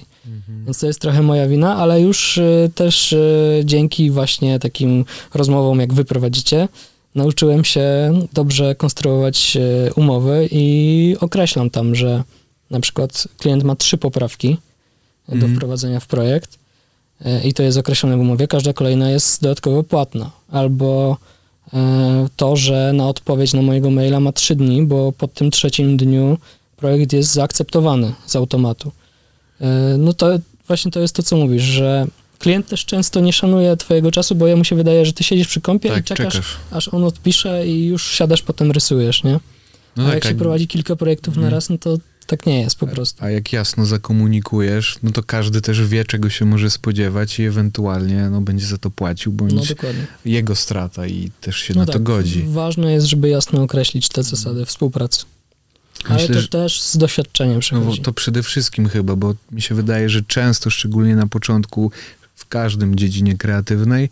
S3: Więc to jest trochę moja wina, ale już e, też e, dzięki właśnie takim rozmowom, jak wy prowadzicie, nauczyłem się dobrze konstruować e, umowy i określam tam, że na przykład klient ma trzy poprawki do
S2: Mhm.
S3: wprowadzenia w projekt i to jest określone w umowie, każda kolejna jest dodatkowo płatna. Albo to, że na odpowiedź na mojego maila ma trzy dni, bo po tym trzecim dniu projekt jest zaakceptowany z automatu. E, No to właśnie to jest to, co mówisz, że klient też często nie szanuje twojego czasu, bo jemu się wydaje, że ty siedzisz przy kąpie i
S2: Tak,
S3: czekasz,
S2: czekasz.
S3: aż on odpisze i już siadasz, potem rysujesz, nie?
S2: No
S3: A
S2: tak,
S3: jak się
S2: jak-
S3: prowadzi kilka projektów na
S2: Mhm.
S3: raz, no to tak nie jest po prostu.
S2: A jak jasno zakomunikujesz, no to każdy też wie, czego się może spodziewać i ewentualnie no, będzie za to płacił, bądź
S3: No
S2: jego strata i też się
S3: No
S2: na
S3: tak,
S2: to godzi.
S3: Ważne jest, żeby jasno określić te zasady współpracy. Ale
S2: Myślę,
S3: to też z doświadczeniem
S2: No,
S3: przychodzi.
S2: bo to przede wszystkim chyba, bo mi się wydaje, że często, szczególnie na początku, w każdym dziedzinie kreatywnej,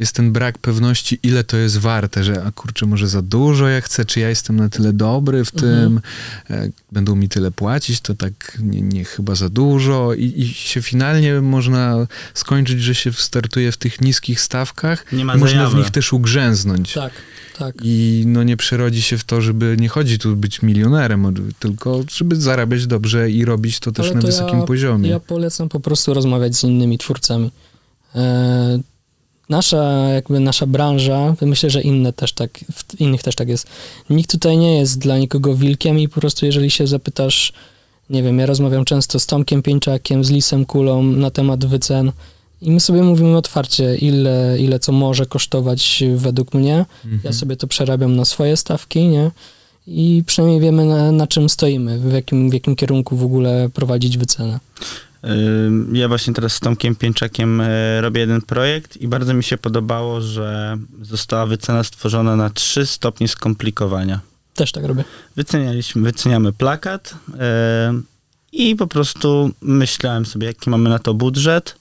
S2: jest ten brak pewności, ile to jest warte, że a kurczę, może za dużo ja chcę, czy ja jestem na tyle dobry w tym,
S3: Mhm.
S2: będą mi tyle płacić, to tak nie, nie chyba za dużo i, i się finalnie można skończyć, że się startuje w tych niskich stawkach
S1: Nie ma
S2: można w
S1: zajawy.
S2: nich też ugrzęznąć.
S3: Tak, tak.
S2: I no nie przerodzi się w to, żeby nie chodzi tu być milionerem, tylko żeby zarabiać dobrze i robić to też
S3: Ale
S2: na
S3: to
S2: wysokim
S3: ja,
S2: poziomie.
S3: Ja polecam po prostu rozmawiać z innymi twórcami. E, nasza, jakby nasza branża, myślę, że inne też tak, w innych też tak jest. Nikt tutaj nie jest dla nikogo wilkiem i po prostu jeżeli się zapytasz, nie wiem, ja rozmawiam często z Tomkiem Pieńczakiem, z Lisem Kulą na temat wycen i my sobie mówimy otwarcie, ile, ile co może kosztować według mnie.
S2: Mhm.
S3: Ja sobie to przerabiam na swoje stawki, nie? I przynajmniej wiemy, na, na czym stoimy, w jakim, w jakim kierunku w ogóle prowadzić wycenę.
S1: Ja właśnie teraz z Tomkiem Pięczakiem e, robię jeden projekt i bardzo mi się podobało, że została wycena stworzona na trzy stopnie skomplikowania.
S3: Też tak robię.
S1: Wycenialiśmy, wyceniamy plakat e, i po prostu myślałem sobie, jaki mamy na to budżet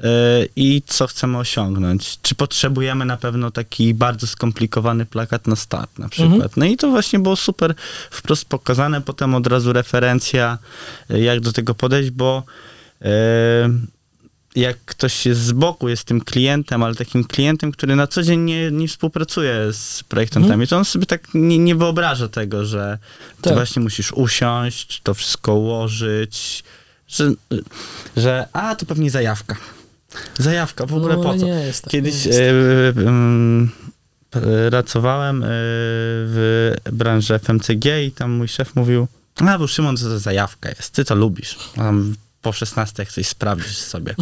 S1: e, i co chcemy osiągnąć. Czy potrzebujemy na pewno taki bardzo skomplikowany plakat na start na przykład.
S3: Mhm.
S1: No i to właśnie było super wprost pokazane, potem od razu referencja, jak do tego podejść, bo jak ktoś jest z boku, jest tym klientem, ale takim klientem, który na co dzień nie, nie współpracuje z projektantami,
S3: Mhm.
S1: to on sobie tak nie, nie wyobraża tego, że ty
S3: Tak.
S1: właśnie musisz usiąść, to wszystko ułożyć, że, że a, to pewnie zajawka. Zajawka, w ogóle
S3: no,
S1: po co?
S3: Nie jest tak,
S1: Kiedyś
S3: nie jest.
S1: e, em, pracowałem e, w branży FMCG i tam mój szef mówił, a bo Szymon, to, to zajawka jest, ty to lubisz. Tam po 16 jak coś sprawdzisz sobie.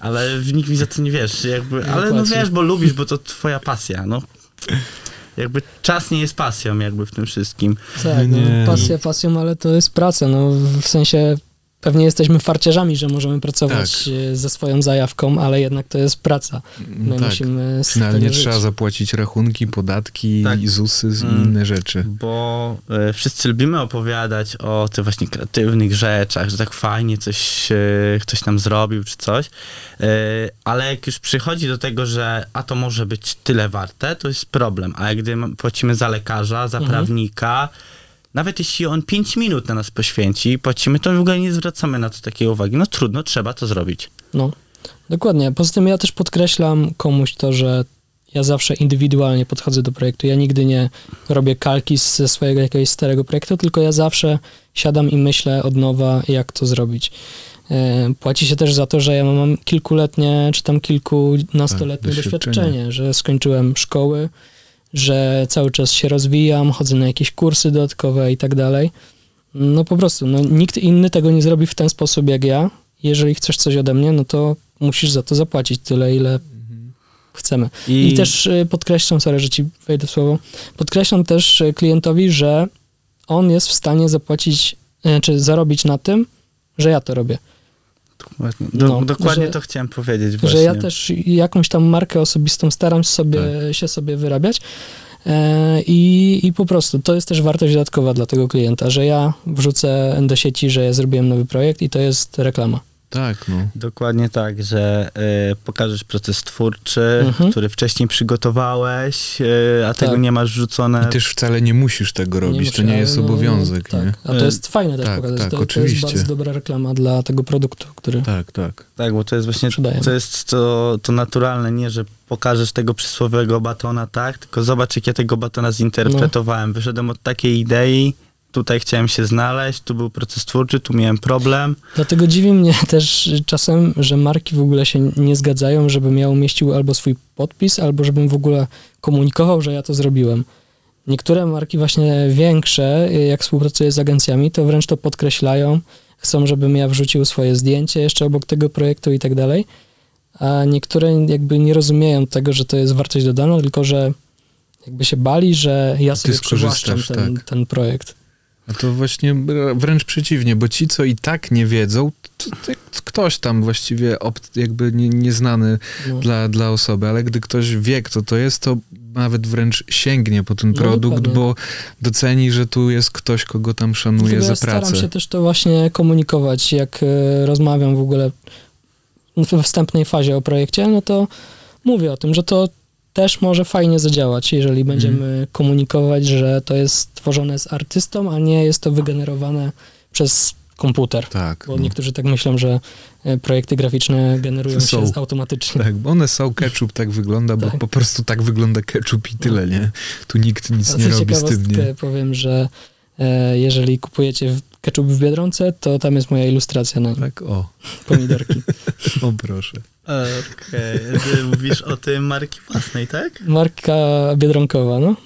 S1: Ale nikt mi za to nie wiesz, jakby, ale no wiesz, bo lubisz, bo to twoja pasja, no. jakby czas nie jest pasją jakby w tym wszystkim.
S3: Tak,
S2: No
S3: no,
S2: nie.
S3: pasja pasją, ale to jest praca, no w sensie pewnie jesteśmy farciarzami, że możemy pracować
S2: Tak.
S3: e, ze swoją zajawką, ale jednak to jest praca. My
S2: tak.
S3: musimy z
S2: Finalnie trzeba zapłacić rachunki, podatki,
S1: Tak.
S2: i ZUSy i
S1: Mm.
S2: inne rzeczy.
S1: Bo e, wszyscy lubimy opowiadać o tych właśnie kreatywnych rzeczach, że tak fajnie coś e, ktoś nam zrobił czy coś, e, ale jak już przychodzi do tego, że a to może być tyle warte, to jest problem. A jak gdy płacimy za lekarza, za
S3: Mhm.
S1: prawnika, nawet jeśli on 5 minut na nas poświęci, płacimy, to w ogóle nie zwracamy na to takiej uwagi. No trudno, trzeba to zrobić.
S3: No, dokładnie. Poza tym ja też podkreślam komuś to, że ja zawsze indywidualnie podchodzę do projektu. Ja nigdy nie robię kalki ze swojego jakiegoś starego projektu, tylko ja zawsze siadam i myślę od nowa, jak to zrobić. E, Płaci się też za to, że ja mam kilkuletnie, czy tam kilkunastoletnie
S2: Tak,
S3: doświadczenie,
S2: doświadczenie.
S3: że skończyłem szkoły, że cały czas się rozwijam, chodzę na jakieś kursy dodatkowe i tak dalej. No po prostu, no, nikt inny tego nie zrobi w ten sposób jak ja. Jeżeli chcesz coś ode mnie, no to musisz za to zapłacić tyle, ile chcemy. I, też y, podkreślam, sorry, że ci wejdę w słowo, podkreślam też y, klientowi, że on jest w stanie zapłacić, y, czy zarobić na tym, że ja to robię.
S1: Dokładnie, do,
S3: No,
S1: dokładnie
S3: że-
S1: to chciałem powiedzieć właśnie.
S3: Że ja też jakąś tam markę osobistą staram sobie, się sobie wyrabiać. E, I, I po prostu to jest też wartość dodatkowa dla tego klienta, że ja wrzucę do sieci, że ja zrobiłem nowy projekt i to jest reklama.
S2: Tak, no.
S1: Dokładnie tak, że y, pokażesz proces twórczy,
S3: Mhm.
S1: który wcześniej przygotowałeś, y, a tego
S3: Tak.
S1: nie masz wrzucone.
S2: I też wcale nie musisz tego robić, to
S3: muszę,
S2: nie jest
S3: no,
S2: obowiązek,
S3: tak.
S2: nie?
S3: A to jest fajne też
S2: tak,
S3: pokazać.
S2: tak,
S3: to, to
S2: oczywiście.
S3: jest bardzo dobra reklama dla tego produktu, który
S2: Tak, tak.
S1: Tak, bo to jest właśnie to jest to, to naturalne, nie, że pokażesz tego przysłowiowego batona, tak, tylko zobacz, jak ja tego batona zinterpretowałem. Wyszedłem od takiej idei, tutaj chciałem się znaleźć, tu był proces twórczy, tu miałem problem.
S3: Dlatego dziwi mnie też czasem, że marki w ogóle się nie zgadzają, żebym ja umieścił albo swój podpis, albo żebym w ogóle komunikował, że ja to zrobiłem. Niektóre marki właśnie większe, jak współpracuję z agencjami, to wręcz to podkreślają, chcą, żebym ja wrzucił swoje zdjęcie jeszcze obok tego projektu i tak dalej, a niektóre jakby nie rozumieją tego, że to jest wartość dodana, tylko że jakby się bali, że ja sobie przywłaszczam ten,
S2: tak.
S3: ten projekt.
S2: A to właśnie wręcz przeciwnie, bo ci, co i tak nie wiedzą, to, to ktoś tam właściwie jakby nie, nieznany
S3: No.
S2: dla, dla osoby, ale gdy ktoś wie, kto to jest, to nawet wręcz sięgnie po ten
S3: No,
S2: produkt,
S3: dokładnie.
S2: bo doceni, że tu jest ktoś, kogo tam szanuje
S3: Dlatego
S2: za
S3: ja staram
S2: pracę.
S3: się też to właśnie komunikować, jak e, rozmawiam w ogóle we wstępnej fazie o projekcie, no to mówię o tym, że to też może fajnie zadziałać, jeżeli będziemy komunikować, że to jest stworzone z artystą, a nie jest to wygenerowane przez komputer.
S2: Tak,
S3: Bo
S2: no.
S3: niektórzy tak myślą, że e, projekty graficzne generują
S2: Są.
S3: się automatycznie.
S2: tak, bo one są, ketchup tak wygląda, bo
S3: Tak.
S2: po prostu tak wygląda ketchup i tyle, nie? Tu nikt nic
S3: A
S2: nie robi z tym, nie?
S3: powiem, że e, jeżeli kupujecie ketchup w Biedronce, to tam jest moja ilustracja na nim.
S2: Tak, o,
S3: pomidorki.
S2: o proszę.
S1: Okej, ty mówisz o tym marki własnej, tak?
S3: Marka biedronkowa, no.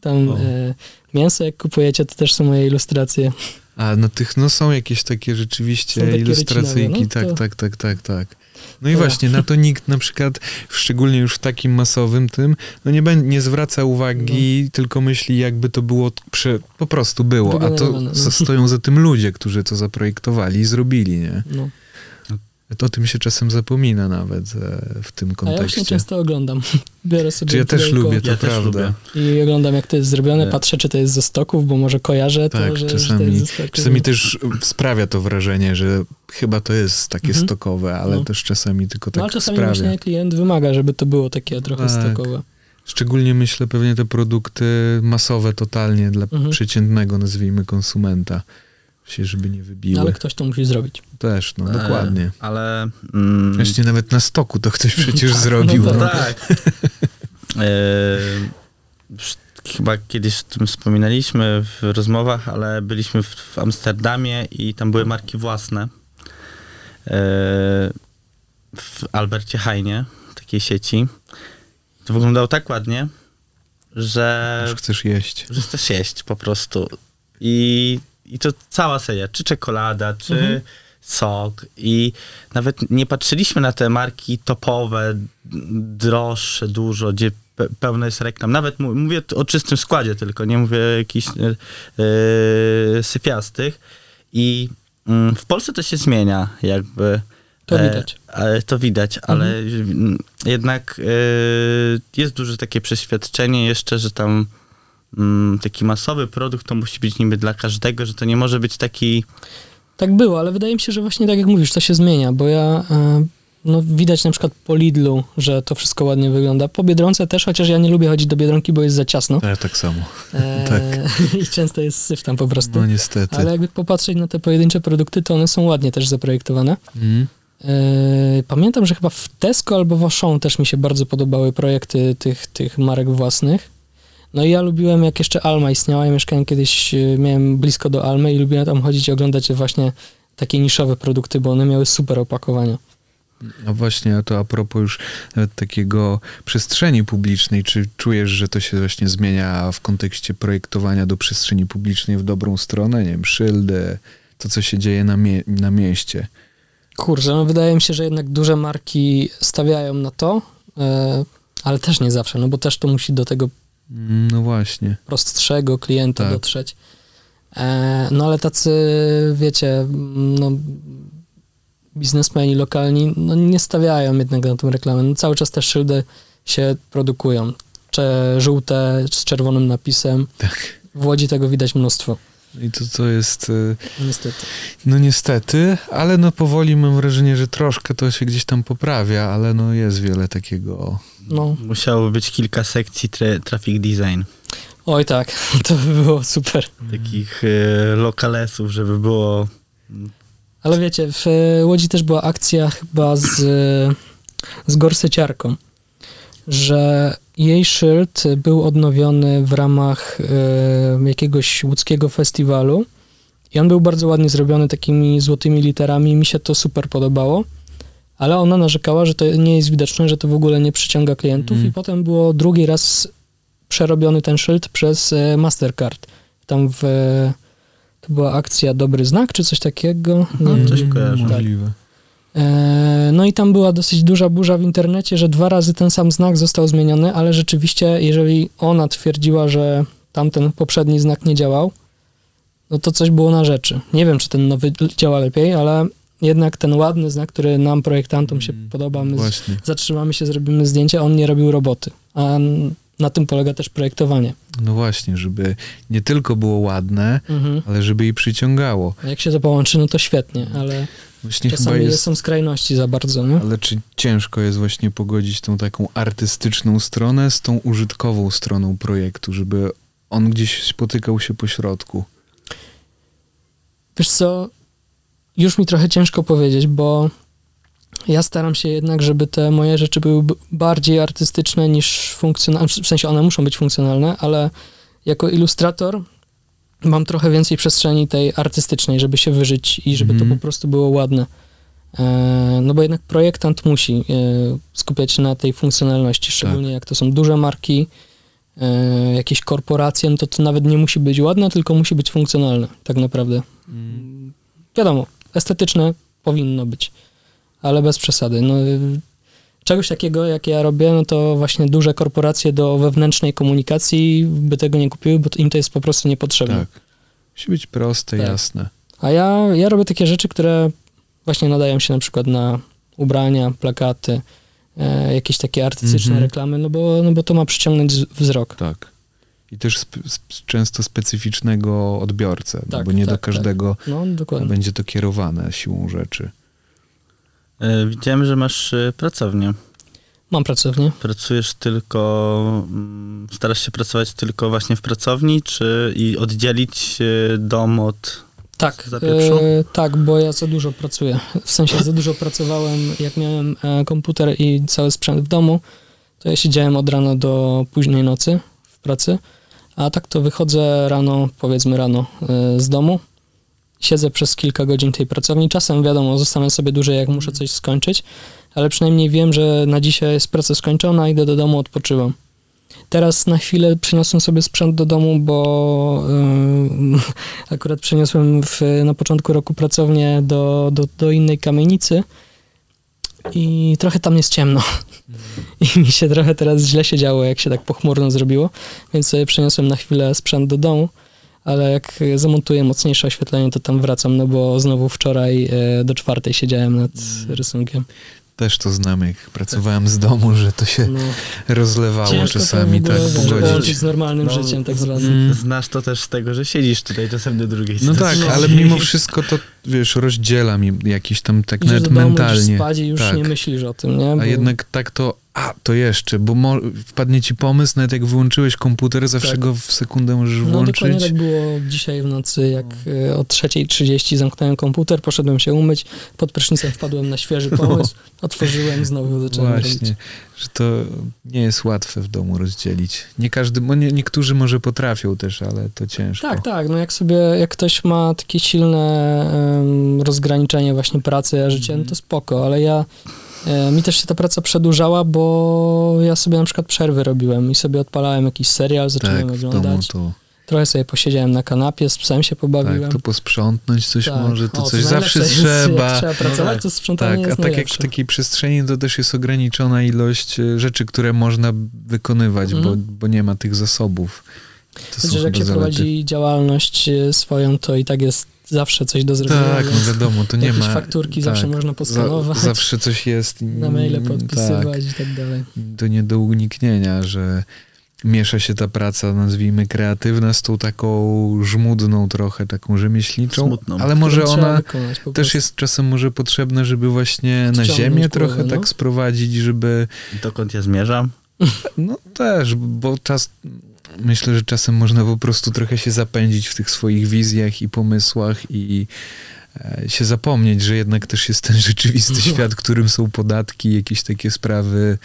S3: Tam
S2: O.
S3: e, mięso jak kupujecie, to też są moje ilustracje.
S2: A na tych, no są jakieś takie rzeczywiście
S3: takie
S2: ilustracyjki,
S3: no
S2: tak,
S3: to-
S2: tak, tak, tak, tak. No i
S3: Dobra.
S2: właśnie, na to nikt na przykład, szczególnie już w takim masowym tym, no nie, bę- nie zwraca uwagi, tylko myśli jakby to było, prze, po prostu było, a to
S3: no.
S2: stoją za tym ludzie, którzy to zaprojektowali i zrobili, nie?
S3: No.
S2: To o tym się czasem zapomina nawet e, w tym
S3: A ja właśnie
S2: kontekście.
S3: często oglądam. Biorę sobie
S2: Czy ja też lubię, to
S1: Ja też
S2: prawda.
S1: lubię.
S3: I oglądam, jak to jest zrobione,
S1: Nie.
S3: patrzę, czy to jest ze stoków, bo może kojarzę
S2: Tak,
S3: to, że, że to
S2: czasami-
S3: jest ze stoków.
S2: Czasami też sprawia to wrażenie, że chyba to jest takie
S3: Mhm.
S2: stokowe, ale
S3: No.
S2: też czasami tylko
S3: No,
S2: tak
S3: ale czasami
S2: sprawia.
S3: właśnie klient wymaga, żeby to było takie trochę
S2: Tak.
S3: stokowe.
S2: Szczególnie myślę pewnie te produkty masowe totalnie dla
S3: Mhm.
S2: przeciętnego, nazwijmy, konsumenta. Się, żeby nie wybiły.
S3: No, ale ktoś to musi zrobić.
S2: Też, no
S1: E,
S2: dokładnie.
S1: Ale... Mm,
S2: Właśnie nawet na stoku to ktoś przecież
S3: Tak,
S2: zrobił.
S3: no
S1: No
S2: No.
S1: tak. E, chyba kiedyś o tym wspominaliśmy w rozmowach, ale byliśmy w, w Amsterdamie i tam były marki własne. E, w Albercie Hajnie, takiej sieci. To wyglądało tak ładnie, że,
S2: Już chcesz jeść.
S1: że chcesz jeść po prostu. I, I to cała seria, czy czekolada, czy
S3: Mhm.
S1: sok. I nawet nie patrzyliśmy na te marki topowe, droższe dużo, gdzie pe, pełno jest reklam. Nawet mówię o czystym składzie tylko, nie mówię o jakichś e, e, sypiastych. I mm, w Polsce to się zmienia jakby.
S3: To
S1: E,
S3: widać.
S1: ale to widać, ale mm, jednak e, jest duże takie przeświadczenie jeszcze, że tam taki masowy produkt to musi być niby dla każdego, że to nie może być taki
S3: Tak było, ale wydaje mi się, że właśnie tak jak mówisz, to się zmienia, bo ja, e, no widać na przykład po Lidlu, że to wszystko ładnie wygląda. Po Biedronce też, chociaż ja nie lubię chodzić do Biedronki, bo jest za ciasno.
S2: Ja tak samo.
S3: E,
S2: Tak.
S3: I często jest syf tam po prostu.
S2: No niestety.
S3: Ale jakby popatrzeć na te pojedyncze produkty, to one są ładnie też zaprojektowane.
S2: Mm.
S3: E, Pamiętam, że chyba w Tesco albo w Auchan też mi się bardzo podobały projekty tych, tych marek własnych. No i ja lubiłem, jak jeszcze Alma istniała, ja mieszkałem kiedyś, e, miałem blisko do Almy i lubiłem tam chodzić i oglądać właśnie takie niszowe produkty, bo one miały super opakowania.
S2: A właśnie, a to a propos już nawet takiego przestrzeni publicznej, czy czujesz, że to się właśnie zmienia w kontekście projektowania do przestrzeni publicznej w dobrą stronę? Nie wiem, szyldy, to co się dzieje na, mie- na mieście.
S3: Kurczę, no wydaje mi się, że jednak duże marki stawiają na to, e, ale też nie zawsze, no bo też to musi do tego
S2: No właśnie.
S3: prostszego klienta
S2: Tak.
S3: dotrzeć. E, no ale tacy, wiecie, mm, no, biznesmeni lokalni no, nie stawiają jednak na tą reklamę. No, cały czas te szyldy się produkują. Cze, żółte z czerwonym napisem.
S2: Tak.
S3: W Łodzi tego widać mnóstwo.
S2: I to, to jest, y,
S3: Niestety.
S2: no niestety, ale no powoli mam wrażenie, że troszkę to się gdzieś tam poprawia, ale no jest wiele takiego...
S3: No,
S1: Musiało być kilka sekcji tra- traffic design,
S3: oj tak, to by było super.
S1: takich e, lokalesów, żeby było
S3: Ale wiecie, w e, Łodzi też była akcja chyba z, z Gorseciarką, że jej szyld był odnowiony w ramach e, jakiegoś łódzkiego festiwalu i on był bardzo ładnie zrobiony takimi złotymi literami mi się to super podobało, ale ona narzekała, że to nie jest widoczne, że to w ogóle nie przyciąga klientów
S2: Mhm.
S3: i potem było drugi raz przerobiony ten szyld przez e, Mastercard. Tam w to była akcja Dobry Znak, czy coś takiego.
S1: No,
S3: Nie,
S1: coś kojarzę.
S2: Możliwe.
S3: No i tam była dosyć duża burza w internecie, że dwa razy ten sam znak został zmieniony, ale rzeczywiście, jeżeli ona twierdziła, że tamten poprzedni znak nie działał, no to coś było na rzeczy. Nie wiem, czy ten nowy działa lepiej, ale jednak ten ładny znak, który nam, projektantom się
S2: Mm,
S3: podoba, my z- zatrzymamy się, zrobimy zdjęcie, on nie robił roboty. A na tym polega też projektowanie.
S2: No właśnie, żeby nie tylko było ładne,
S3: Mhm.
S2: ale żeby i przyciągało.
S3: Jak się to połączy, no to świetnie, ale
S2: Właśnie
S3: czasami
S2: jest...
S3: są skrajności za bardzo, nie?
S2: Ale czy ciężko jest właśnie pogodzić tą taką artystyczną stronę z tą użytkową stroną projektu, żeby on gdzieś spotykał się po środku?
S3: Wiesz co, już mi trochę ciężko powiedzieć, bo ja staram się jednak, żeby te moje rzeczy były bardziej artystyczne niż funkcjonalne. W sensie one muszą być funkcjonalne, ale jako ilustrator mam trochę więcej przestrzeni tej artystycznej, żeby się wyżyć i żeby
S2: Mhm.
S3: to po prostu było ładne. E, No bo jednak projektant musi e, skupiać się na tej funkcjonalności, szczególnie jak to są duże marki, e, jakieś korporacje, no to to nawet nie musi być ładne, tylko musi być funkcjonalne, tak naprawdę. Wiadomo, estetyczne powinno być, ale bez przesady. No, czegoś takiego, jak ja robię, no to właśnie duże korporacje do wewnętrznej komunikacji by tego nie kupiły, bo im to jest po prostu niepotrzebne.
S2: Tak. Musi być proste,
S3: Tak.
S2: jasne.
S3: A ja, ja robię takie rzeczy, które właśnie nadają się na przykład na ubrania, plakaty, e, jakieś takie artystyczne
S2: Mhm.
S3: reklamy, no bo, no bo to ma przyciągnąć wzrok.
S2: Tak. I też sp- często specyficznego odbiorcę, no
S3: Tak,
S2: bo nie
S3: tak,
S2: do każdego
S3: No,
S2: będzie to kierowane siłą rzeczy.
S1: E, Widziałem, że masz e, pracownię.
S3: Mam pracownię.
S1: Pracujesz tylko, mm, starasz się pracować tylko właśnie w pracowni, czy i oddzielić dom od...
S3: Tak, e, tak, bo ja za dużo pracuję. W sensie za dużo pracowałem, jak miałem e, komputer i cały sprzęt w domu, to ja siedziałem od rana do późnej nocy w pracy, a tak to wychodzę rano, powiedzmy rano z domu, siedzę przez kilka godzin w tej pracowni. Czasem wiadomo, zostanę sobie dłużej, jak muszę coś skończyć, ale przynajmniej wiem, że na dzisiaj jest praca skończona, idę do domu, odpoczywam. Teraz na chwilę przyniosłem sobie sprzęt do domu, bo yy, akurat przeniosłem w, na początku roku pracownię do, do, do innej kamienicy i trochę tam jest ciemno. I mi się trochę teraz źle się działo, jak się tak pochmurno zrobiło, więc sobie przeniosłem na chwilę sprzęt do domu, ale jak zamontuję mocniejsze oświetlenie, to tam wracam, no bo znowu wczoraj e, do czwartej siedziałem nad rysunkiem.
S2: Też to znam, jak pracowałem z domu, że to się
S3: No,
S2: rozlewało
S3: ciężko
S2: czasami tak pogodzić.
S3: połączyć z normalnym
S1: No,
S3: życiem tak zwanym.
S2: Mm.
S1: Znasz to też z tego, że siedzisz tutaj czasem do drugiej.
S2: No tak,
S1: trzeci.
S2: ale mimo wszystko to, wiesz, rozdziela mi jakiś tam tak
S3: Idziesz
S2: nawet
S3: do domu,
S2: mentalnie.
S3: spać i już
S2: tak.
S3: nie myślisz o tym, nie?
S2: A
S3: Bo-
S2: jednak tak to, a to jeszcze, bo mo- wpadnie ci pomysł, nawet jak wyłączyłeś komputer, zawsze
S3: Tak.
S2: go w sekundę możesz
S3: No
S2: włączyć.
S3: dokładnie tak było dzisiaj w nocy, jak e, o 3.30 zamknąłem komputer, poszedłem się umyć, pod prysznicem wpadłem na świeży pomysł, otworzyłem, znowu zacząłem robić.
S2: Właśnie, że to nie jest łatwe w domu rozdzielić. Nie każdy, bo nie, niektórzy może potrafią też, ale to ciężko.
S3: Tak, tak, no jak sobie, jak ktoś ma takie silne em, rozgraniczenie właśnie pracy a życia, no to spoko, ale ja, mi też się ta praca przedłużała, bo ja sobie na przykład przerwy robiłem i sobie odpalałem jakiś serial, zacząłem
S2: tak
S3: oglądać,
S2: to,
S3: trochę sobie posiedziałem na kanapie, z psem się pobawiłem.
S2: tak, to posprzątnąć coś
S3: Tak.
S2: może, to
S3: O,
S2: coś zawsze
S3: najlepsze jest,
S2: trzeba.
S3: Jak trzeba pracować,
S1: tak.
S3: to sprzątanie
S2: Tak, a
S3: jest
S2: tak jak w
S3: najlepsze.
S2: takiej przestrzeni to też jest ograniczona ilość e, rzeczy, które można wykonywać,
S3: Mhm.
S2: bo, bo nie ma tych zasobów. To są
S3: Chociaż jak się
S2: zalety.
S3: prowadzi działalność e, swoją, to i tak jest zawsze coś do zrobienia.
S2: Tak, no wiadomo, to nie
S3: jakieś
S2: ma.
S3: fakturki
S2: tak,
S3: zawsze można poskanować,
S2: Za, zawsze coś jest.
S3: na maile podpisywać i tak dalej.
S2: Tak, to nie do uniknienia, że miesza się ta praca, nazwijmy kreatywna, z tą taką żmudną trochę, taką rzemieślniczą,
S1: Smutną.
S2: ale może ona
S3: wykonać
S2: też jest czasem może potrzebna, żeby właśnie na ziemię
S3: głowę,
S2: trochę
S3: no.
S2: tak sprowadzić, żeby
S1: Dokąd ja zmierzam?
S2: no też, bo czas myślę, że czasem można po prostu trochę się zapędzić w tych swoich wizjach i pomysłach i e, się zapomnieć, że jednak też jest ten rzeczywisty
S3: No.
S2: świat, którym są podatki, jakieś takie sprawy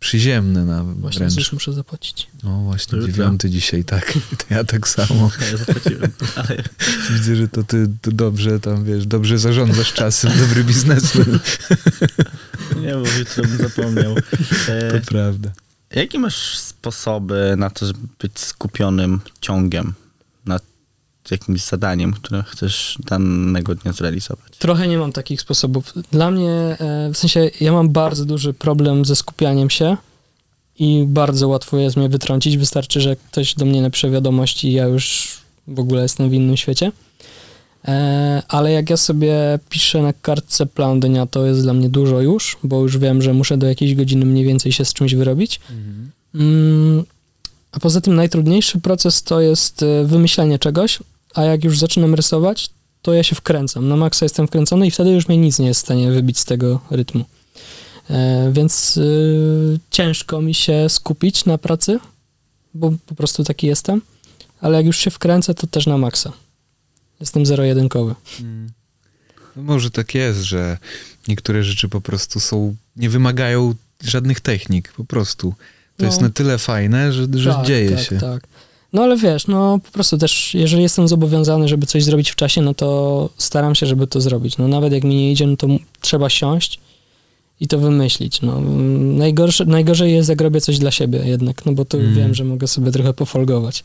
S2: przyziemne na
S3: Właśnie
S2: wręcz.
S3: już muszę zapłacić.
S2: No właśnie,
S1: To
S2: dziewiąty dzisiaj, tak. To ja tak samo.
S1: Ja zapłaciłem, ale
S2: Widzę, że to ty to dobrze tam, wiesz, dobrze zarządzasz czasem, dobry biznesmen.
S1: nie, bo jutro bym zapomniał. E,
S2: To prawda.
S1: Jakie masz sposoby na to, żeby być skupionym ciągiem nad jakimś zadaniem, które chcesz danego dnia zrealizować?
S3: Trochę nie mam takich sposobów. Dla mnie, e, w sensie, ja mam bardzo duży problem ze skupianiem się i bardzo łatwo jest mnie wytrącić. Wystarczy, że ktoś do mnie napisze wiadomość i ja już w ogóle jestem w innym świecie. E, Ale jak ja sobie piszę na kartce plan dnia, to jest dla mnie dużo już, bo już wiem, że muszę do jakiejś godziny mniej więcej się z czymś wyrobić. Mm, A poza tym najtrudniejszy proces to jest e, wymyślenie czegoś, a jak już zaczynam rysować, to ja się wkręcam. Na maksa jestem wkręcony i wtedy już mnie nic nie jest w stanie wybić z tego rytmu. E, więc ciężko mi się skupić na pracy, bo po prostu taki jestem, ale jak już się wkręcę, to też na maksa. Jestem zero-jedynkowy.
S2: No może tak jest, że niektóre rzeczy po prostu są, nie wymagają żadnych technik, po prostu. To
S3: No.
S2: jest na tyle fajne, że, że
S3: tak,
S2: dzieje
S3: tak,
S2: się.
S3: Tak. No ale wiesz, no po prostu też, jeżeli jestem zobowiązany, żeby coś zrobić w czasie, no to staram się, żeby to zrobić. No nawet jak mi nie idzie, no to trzeba siąść i to wymyślić. No, najgorsze, najgorzej jest, jak robię coś dla siebie jednak, no bo to
S2: Mm.
S3: wiem, że mogę sobie trochę pofolgować.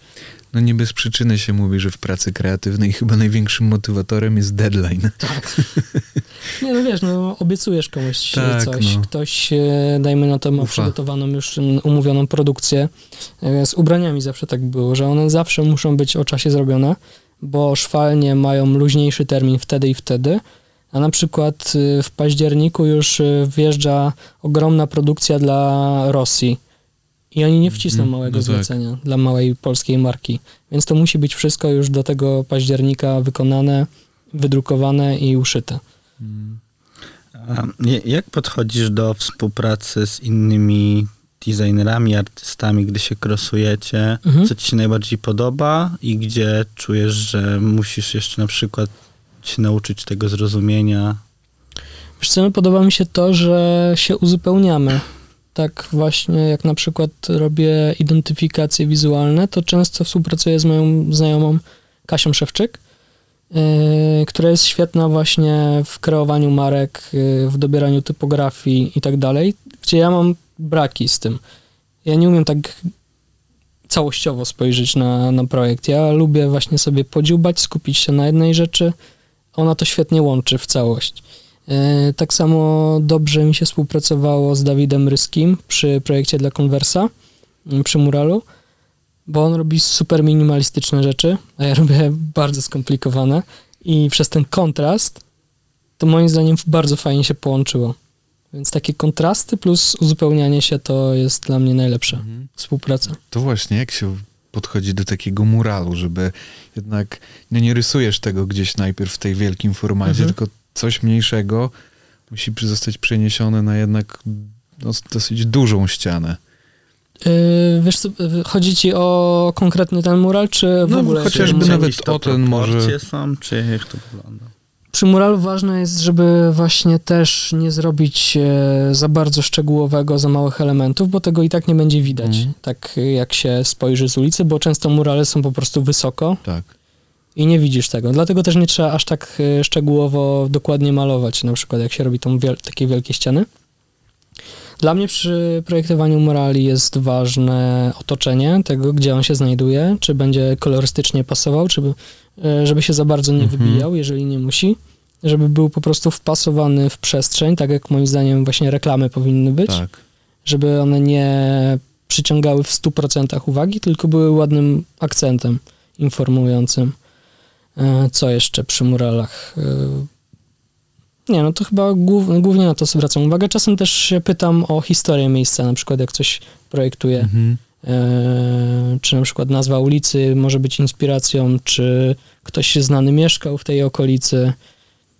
S2: No nie bez przyczyny się mówi, że w pracy kreatywnej chyba największym motywatorem jest deadline.
S3: Tak. Nie, no wiesz, no obiecujesz komuś
S2: Tak,
S3: coś.
S2: no.
S3: Ktoś, e, dajmy na to, ma
S2: Ufa.
S3: przygotowaną już umówioną produkcję. E, Z ubraniami zawsze tak było, że one zawsze muszą być o czasie zrobione, bo szwalnie mają luźniejszy termin wtedy i wtedy. A na przykład y, w październiku już y, wjeżdża ogromna produkcja dla Rosji. I oni nie wcisną
S2: Mhm,
S3: małego
S2: no tak.
S3: zlecenia dla małej polskiej marki. Więc to musi być wszystko już do tego października wykonane, wydrukowane i uszyte.
S1: A jak podchodzisz do współpracy z innymi designerami, artystami, gdy się krosujecie?
S3: Mhm.
S1: Co ci się najbardziej podoba i gdzie czujesz, że musisz jeszcze na przykład się nauczyć tego zrozumienia?
S3: Wiesz co, no, podoba mi się to, że się uzupełniamy. Tak właśnie jak na przykład robię identyfikacje wizualne, to często współpracuję z moją znajomą Kasią Szewczyk, yy, która jest świetna właśnie w kreowaniu marek, yy, w dobieraniu typografii i tak dalej, gdzie ja mam braki z tym. Ja nie umiem tak całościowo spojrzeć na, na projekt. Ja lubię właśnie sobie podziubać, skupić się na jednej rzeczy. Ona to świetnie łączy w całość. E, Tak samo dobrze mi się współpracowało z Dawidem Ryskim przy projekcie dla Conversa, m, przy muralu, bo on robi super minimalistyczne rzeczy, a ja robię bardzo skomplikowane i przez ten kontrast to moim zdaniem bardzo fajnie się połączyło. Więc takie kontrasty plus uzupełnianie się to jest dla mnie najlepsza współpraca.
S2: To właśnie, jak się podchodzi do takiego muralu, żeby jednak no nie rysujesz tego gdzieś najpierw w tej wielkim formacie,
S3: Mhm.
S2: tylko coś mniejszego musi zostać przeniesione na jednak no, dosyć dużą ścianę.
S3: Yy, wiesz co, yy, chodzi ci o konkretny ten mural, czy w
S2: No,
S3: ogóle?
S2: chociażby nawet o ten może-
S1: są, czy jak to wygląda?
S3: Przy muralu ważne jest, żeby właśnie też nie zrobić e, za bardzo szczegółowego, za małych elementów, bo tego i tak nie będzie widać,
S2: Mhm.
S3: tak jak się spojrzy z ulicy, bo często murale są po prostu wysoko
S2: Tak.
S3: i nie widzisz tego. Dlatego też nie trzeba aż tak e, szczegółowo, dokładnie malować, na przykład jak się robi tą wiel- takie wielkie ściany. Dla mnie przy projektowaniu murali jest ważne otoczenie tego, gdzie on się znajduje, czy będzie kolorystycznie pasował, czy e, żeby się za bardzo nie
S2: Mhm.
S3: wybijał, jeżeli nie musi, żeby był po prostu wpasowany w przestrzeń, tak jak moim zdaniem właśnie reklamy powinny być,
S2: Tak.
S3: żeby one nie przyciągały w 100% uwagi, tylko były ładnym akcentem informującym. E, Co jeszcze przy muralach? Nie, no to chyba głów, głównie na to zwracam uwagę. Czasem też się pytam o historię miejsca, na przykład jak coś projektuję,
S2: Mhm.
S3: e, czy na przykład nazwa ulicy może być inspiracją, czy ktoś znany mieszkał w tej okolicy,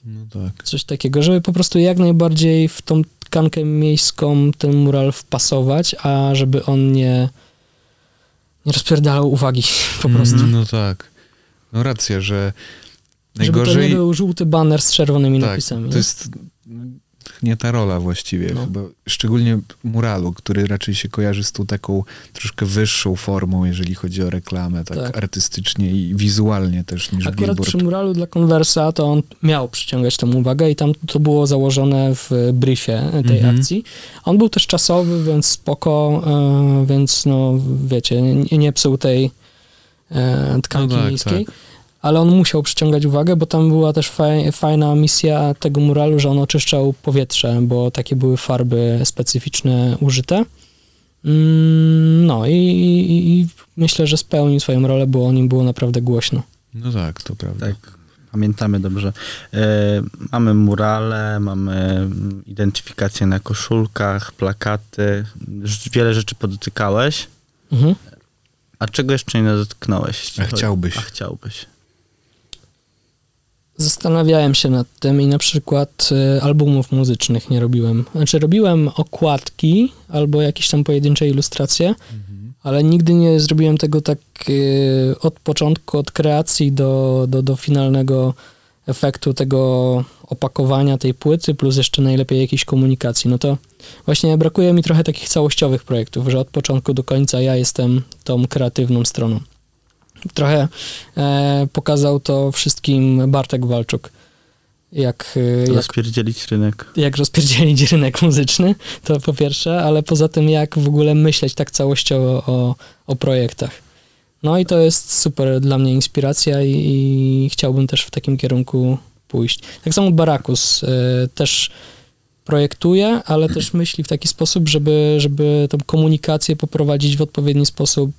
S2: No tak.
S3: coś takiego, żeby po prostu jak najbardziej w tą tkankę miejską ten mural wpasować, a żeby on nie, nie rozpierdalał uwagi po prostu.
S2: Mm, No tak. No racja, że
S3: Żeby to
S2: najgorzej...
S3: nie był żółty baner z czerwonymi
S2: tak,
S3: napisami.
S2: to jest nie ta rola właściwie
S3: No.
S2: chyba. Szczególnie muralu, który raczej się kojarzy z tą taką troszkę wyższą formą, jeżeli chodzi o reklamę, tak,
S3: Tak.
S2: artystycznie i wizualnie też niż
S3: Akurat
S2: billboard.
S3: przy muralu dla Conversa to on miał przyciągać tę uwagę i tam to było założone w briefie tej
S2: Mhm.
S3: akcji. On był też czasowy, więc spoko, e, więc no wiecie, nie, nie psuł tej e, tkanki
S2: No tak,
S3: miejskiej.
S2: tak.
S3: Ale on musiał przyciągać uwagę, bo tam była też faj, fajna misja tego muralu, że on oczyszczał powietrze, bo takie były farby specyficzne użyte. Mm, No i, i, i myślę, że spełnił swoją rolę, bo o nim było naprawdę głośno.
S2: No tak, to prawda.
S1: Tak, pamiętamy dobrze. E, mamy murale, mamy identyfikację na koszulkach, plakaty. Wiele rzeczy podotykałeś.
S3: Mhm.
S1: A czego jeszcze nie dotknąłeś?
S2: A chciałbyś?
S1: A chciałbyś.
S3: Zastanawiałem się nad tym i na przykład y, albumów muzycznych nie robiłem. Znaczy robiłem okładki albo jakieś tam pojedyncze ilustracje,
S2: Mhm.
S3: ale nigdy nie zrobiłem tego tak y, od początku, od kreacji do, do, do finalnego efektu tego opakowania tej płyty, plus jeszcze najlepiej jakiejś komunikacji. No to właśnie brakuje mi trochę takich całościowych projektów, że od początku do końca ja jestem tą kreatywną stroną. Trochę e, pokazał to wszystkim Bartek Walczuk. Jak, e, jak
S1: Rozpierdzielić rynek.
S3: jak rozpierdzielić rynek muzyczny, to po pierwsze, ale poza tym jak w ogóle myśleć tak całościowo o, o projektach. No i to jest super dla mnie inspiracja i, i chciałbym też w takim kierunku pójść. Tak samo Barakus y, też projektuje, ale też myśli w taki sposób, żeby, żeby tą komunikację poprowadzić w odpowiedni sposób,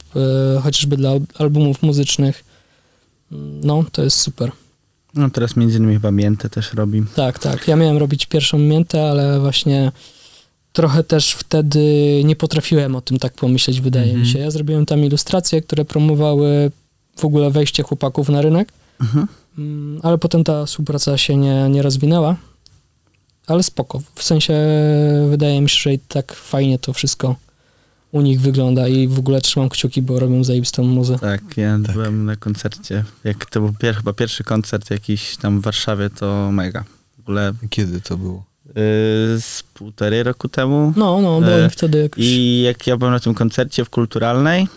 S3: y, chociażby dla albumów muzycznych. No, to jest super.
S1: No teraz między innymi chyba Miętę też robi.
S3: Tak, tak. Ja miałem robić pierwszą miętę, ale właśnie trochę też wtedy nie potrafiłem o tym tak pomyśleć, wydaje
S2: Mhm.
S3: mi się. Ja zrobiłem tam ilustracje, które promowały w ogóle wejście chłopaków na rynek,
S1: Mhm.
S3: Mm, ale potem ta współpraca się nie, nie rozwinęła. Ale spoko. W sensie wydaje mi się, że i tak fajnie to wszystko u nich wygląda i w ogóle trzymam kciuki, bo robią zajebistą muzę.
S1: Tak, ja
S2: Tak.
S1: byłem na koncercie. Jak to był pier, chyba pierwszy koncert jakiś tam w Warszawie, to mega. W ogóle
S2: Kiedy to było?
S1: yy, z półtorej roku temu.
S3: No, no, bo
S1: E,
S3: oni wtedy jakoś...
S1: I jak ja byłem na tym koncercie w Kulturalnej,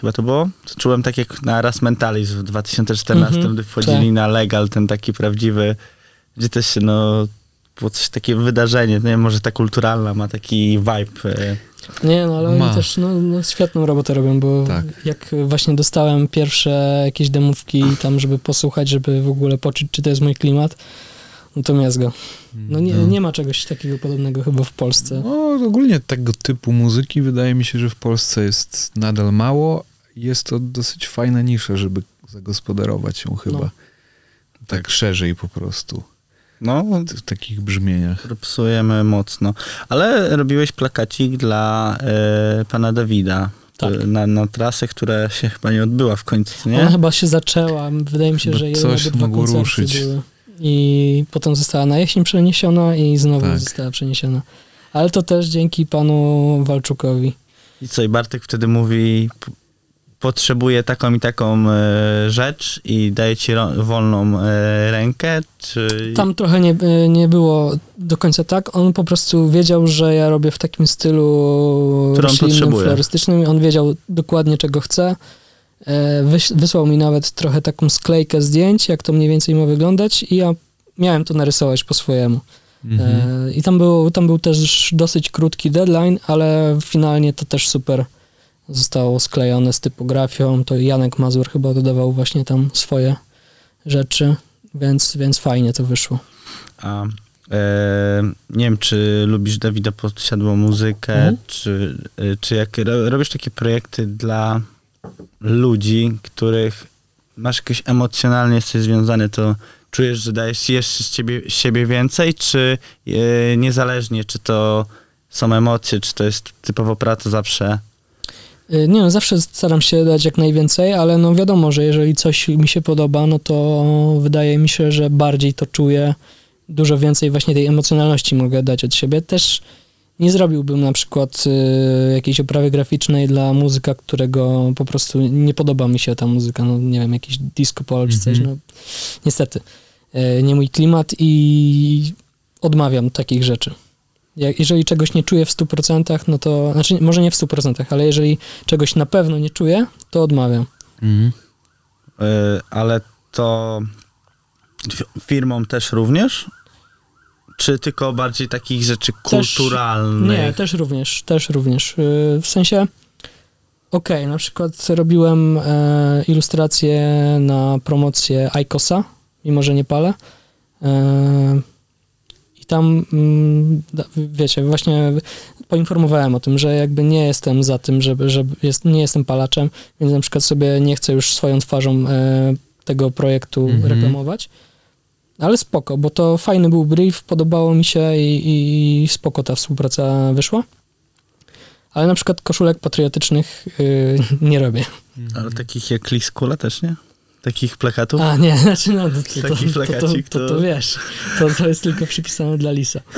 S1: chyba to było, to czułem tak jak na Raz Mentalizm w 2014,
S3: Mhm,
S1: gdy wchodzili
S3: tak.
S1: na Legal, ten taki prawdziwy, gdzie też no, było coś takiego wydarzenie, nie wiem, może ta kulturalna ma taki vibe. e,
S3: Nie, no ale
S2: Ma.
S3: oni też no, no, świetną robotę robią, bo
S2: Tak.
S3: jak właśnie dostałem pierwsze jakieś demówki tam, żeby posłuchać, żeby w ogóle poczuć, czy to jest mój klimat, no to miazga. No nie,
S2: No.
S3: nie ma czegoś takiego podobnego chyba w Polsce.
S2: No, ogólnie tego typu muzyki wydaje mi się, że w Polsce jest nadal mało. Jest to dosyć fajna nisza, żeby zagospodarować ją chyba.
S3: No.
S2: Tak szerzej po prostu.
S1: No,
S2: W takich brzmieniach.
S1: psujemy mocno. Ale robiłeś plakacik dla e, pana Dawida.
S3: Tak.
S1: e, Na, na trasę, która się chyba nie odbyła w końcu, nie?
S3: Ona chyba się zaczęła, wydaje mi się,
S2: Bo
S3: że jeden
S2: coś
S3: albo dwa
S2: mogło ruszyć.
S3: były. I potem została na jesień przeniesiona i znowu
S2: Tak.
S3: została przeniesiona. Ale to też dzięki panu Walczukowi.
S1: I co, i Bartek wtedy mówi, potrzebuję taką i taką e, rzecz i daje ci ro- wolną e, rękę, czy...
S3: Tam trochę nie, nie było do końca tak. On po prostu wiedział, że ja robię w takim stylu roślinnym,
S1: potrzebuje.
S3: florystycznym. On wiedział dokładnie, czego chce. E, Wyś, wysłał mi nawet trochę taką sklejkę zdjęć, jak to mniej więcej ma wyglądać i ja miałem to narysować po swojemu.
S2: Mhm.
S3: E, I tam był, tam był też dosyć krótki deadline, ale finalnie to też super zostało sklejone z typografią. To Janek Mazur chyba dodawał właśnie tam swoje rzeczy, więc, więc fajnie to wyszło.
S1: A, e, nie wiem, czy lubisz Dawida Podsiadło muzykę,
S3: Mhm.
S1: czy, e, czy jak ro, robisz takie projekty dla ludzi, których masz jakoś emocjonalnie jesteś związany, to czujesz, że dajesz jeszcze z ciebie, siebie więcej, czy e, niezależnie, czy to są emocje, czy to jest typowo praca zawsze
S3: Nie no, zawsze staram się dać jak najwięcej, ale no wiadomo, że jeżeli coś mi się podoba, no to wydaje mi się, że bardziej to czuję, dużo więcej właśnie tej emocjonalności mogę dać od siebie. Też nie zrobiłbym na przykład y, jakiejś oprawy graficznej dla muzyka, którego po prostu nie podoba mi się ta muzyka, no nie wiem, jakiś disco polo czy coś,
S2: Mhm.
S3: no niestety. Y, nie mój klimat i odmawiam takich rzeczy. Jak, jeżeli czegoś nie czuję w 100%, no to, znaczy może nie w 100%, ale jeżeli czegoś na pewno nie czuję, to odmawiam.
S2: Mhm.
S1: E, ale to fi- firmom też również? Czy tylko bardziej takich rzeczy
S3: Też-
S1: kulturalnych?
S3: Nie, też również, też również. Yy, W sensie, okej, na przykład robiłem e, ilustrację na promocję Icosa, mimo że nie palę. E, tam, mm, wiecie, właśnie poinformowałem o tym, że jakby nie jestem za tym, żeby, żeby jest, nie jestem palaczem, więc na przykład sobie nie chcę już swoją twarzą e, tego projektu
S2: Mhm.
S3: reklamować. Ale spoko, bo to fajny był brief, podobało mi się i, i spoko ta współpraca wyszła. Ale na przykład koszulek patriotycznych yy, nie robię.
S1: Ale takich jak Liskula też, nie? Takich plakatów?
S3: A nie, znaczy no, to, to, to,
S1: Taki
S3: to, to, to,
S1: to-
S3: to wiesz, to, to jest tylko przypisane dla Lisa.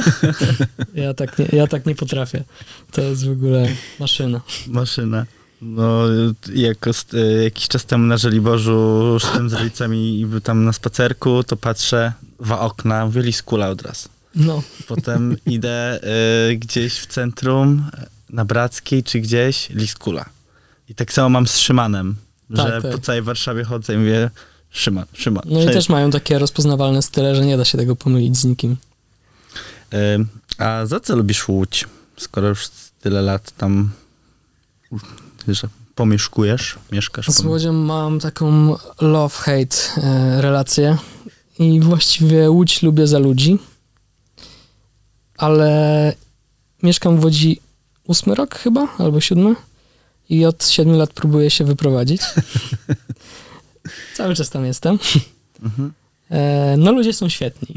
S3: Ja tak, nie, ja tak nie potrafię. To jest w ogóle maszyna.
S1: Maszyna. No, jako e, jakiś czas temu na Żoliborzu szedłem z rodzicami i był tam na spacerku, to patrzę, dwa okna, mówię Liskula od razu.
S3: No,
S1: Potem idę e, gdzieś w centrum, na Brackiej czy gdzieś, Liskula. I tak samo mam z Szymanem,
S3: Tak,
S1: że
S3: tak.
S1: po całej Warszawie chodzę i mówię Szyman, Szyman.
S3: no i
S1: Cześć.
S3: też mają takie rozpoznawalne style, że nie da się tego pomylić z nikim.
S1: A za co lubisz Łódź, skoro już tyle lat tam że pomieszkujesz, mieszkasz?
S3: Z Łodzią mam taką love-hate e, relację i właściwie Łódź lubię za ludzi, ale mieszkam w Łodzi ósmy rok chyba, albo siódmy i od siedmiu lat próbuję się wyprowadzić. Cały czas tam jestem.
S1: Mhm.
S3: E, no ludzie są świetni.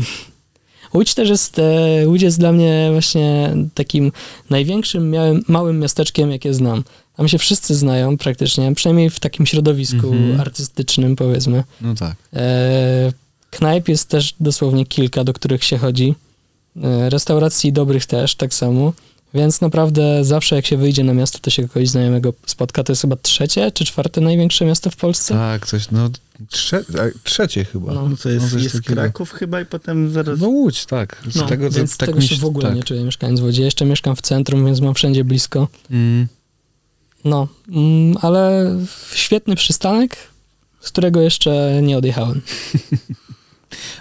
S3: Łódź też jest, e, Łódź jest dla mnie właśnie takim największym małym, małym miasteczkiem, jakie znam. Tam się wszyscy znają praktycznie, przynajmniej w takim środowisku
S2: Mhm.
S3: artystycznym powiedzmy.
S2: No tak.
S3: E, knajp jest też dosłownie kilka, do których się chodzi. E, restauracji dobrych też, tak samo. Więc naprawdę zawsze jak się wyjdzie na miasto, to się kogoś znajomego spotka. To jest chyba trzecie czy czwarte największe miasto w Polsce?
S2: Tak, coś, no trze, trzecie chyba.
S3: No.
S1: No to jest,
S2: No,
S1: jest. Kraków chyba i potem zaraz...
S2: No Łódź, tak. Z
S3: No,
S2: tego,
S3: więc
S2: tak
S3: tego
S2: mi
S3: się w ogóle
S2: tak.
S3: nie czuję mieszkając w Łodzi. Ja Jeszcze mieszkam w centrum, więc mam wszędzie blisko.
S2: Mm.
S3: No, mm, ale świetny przystanek, z którego jeszcze nie odjechałem.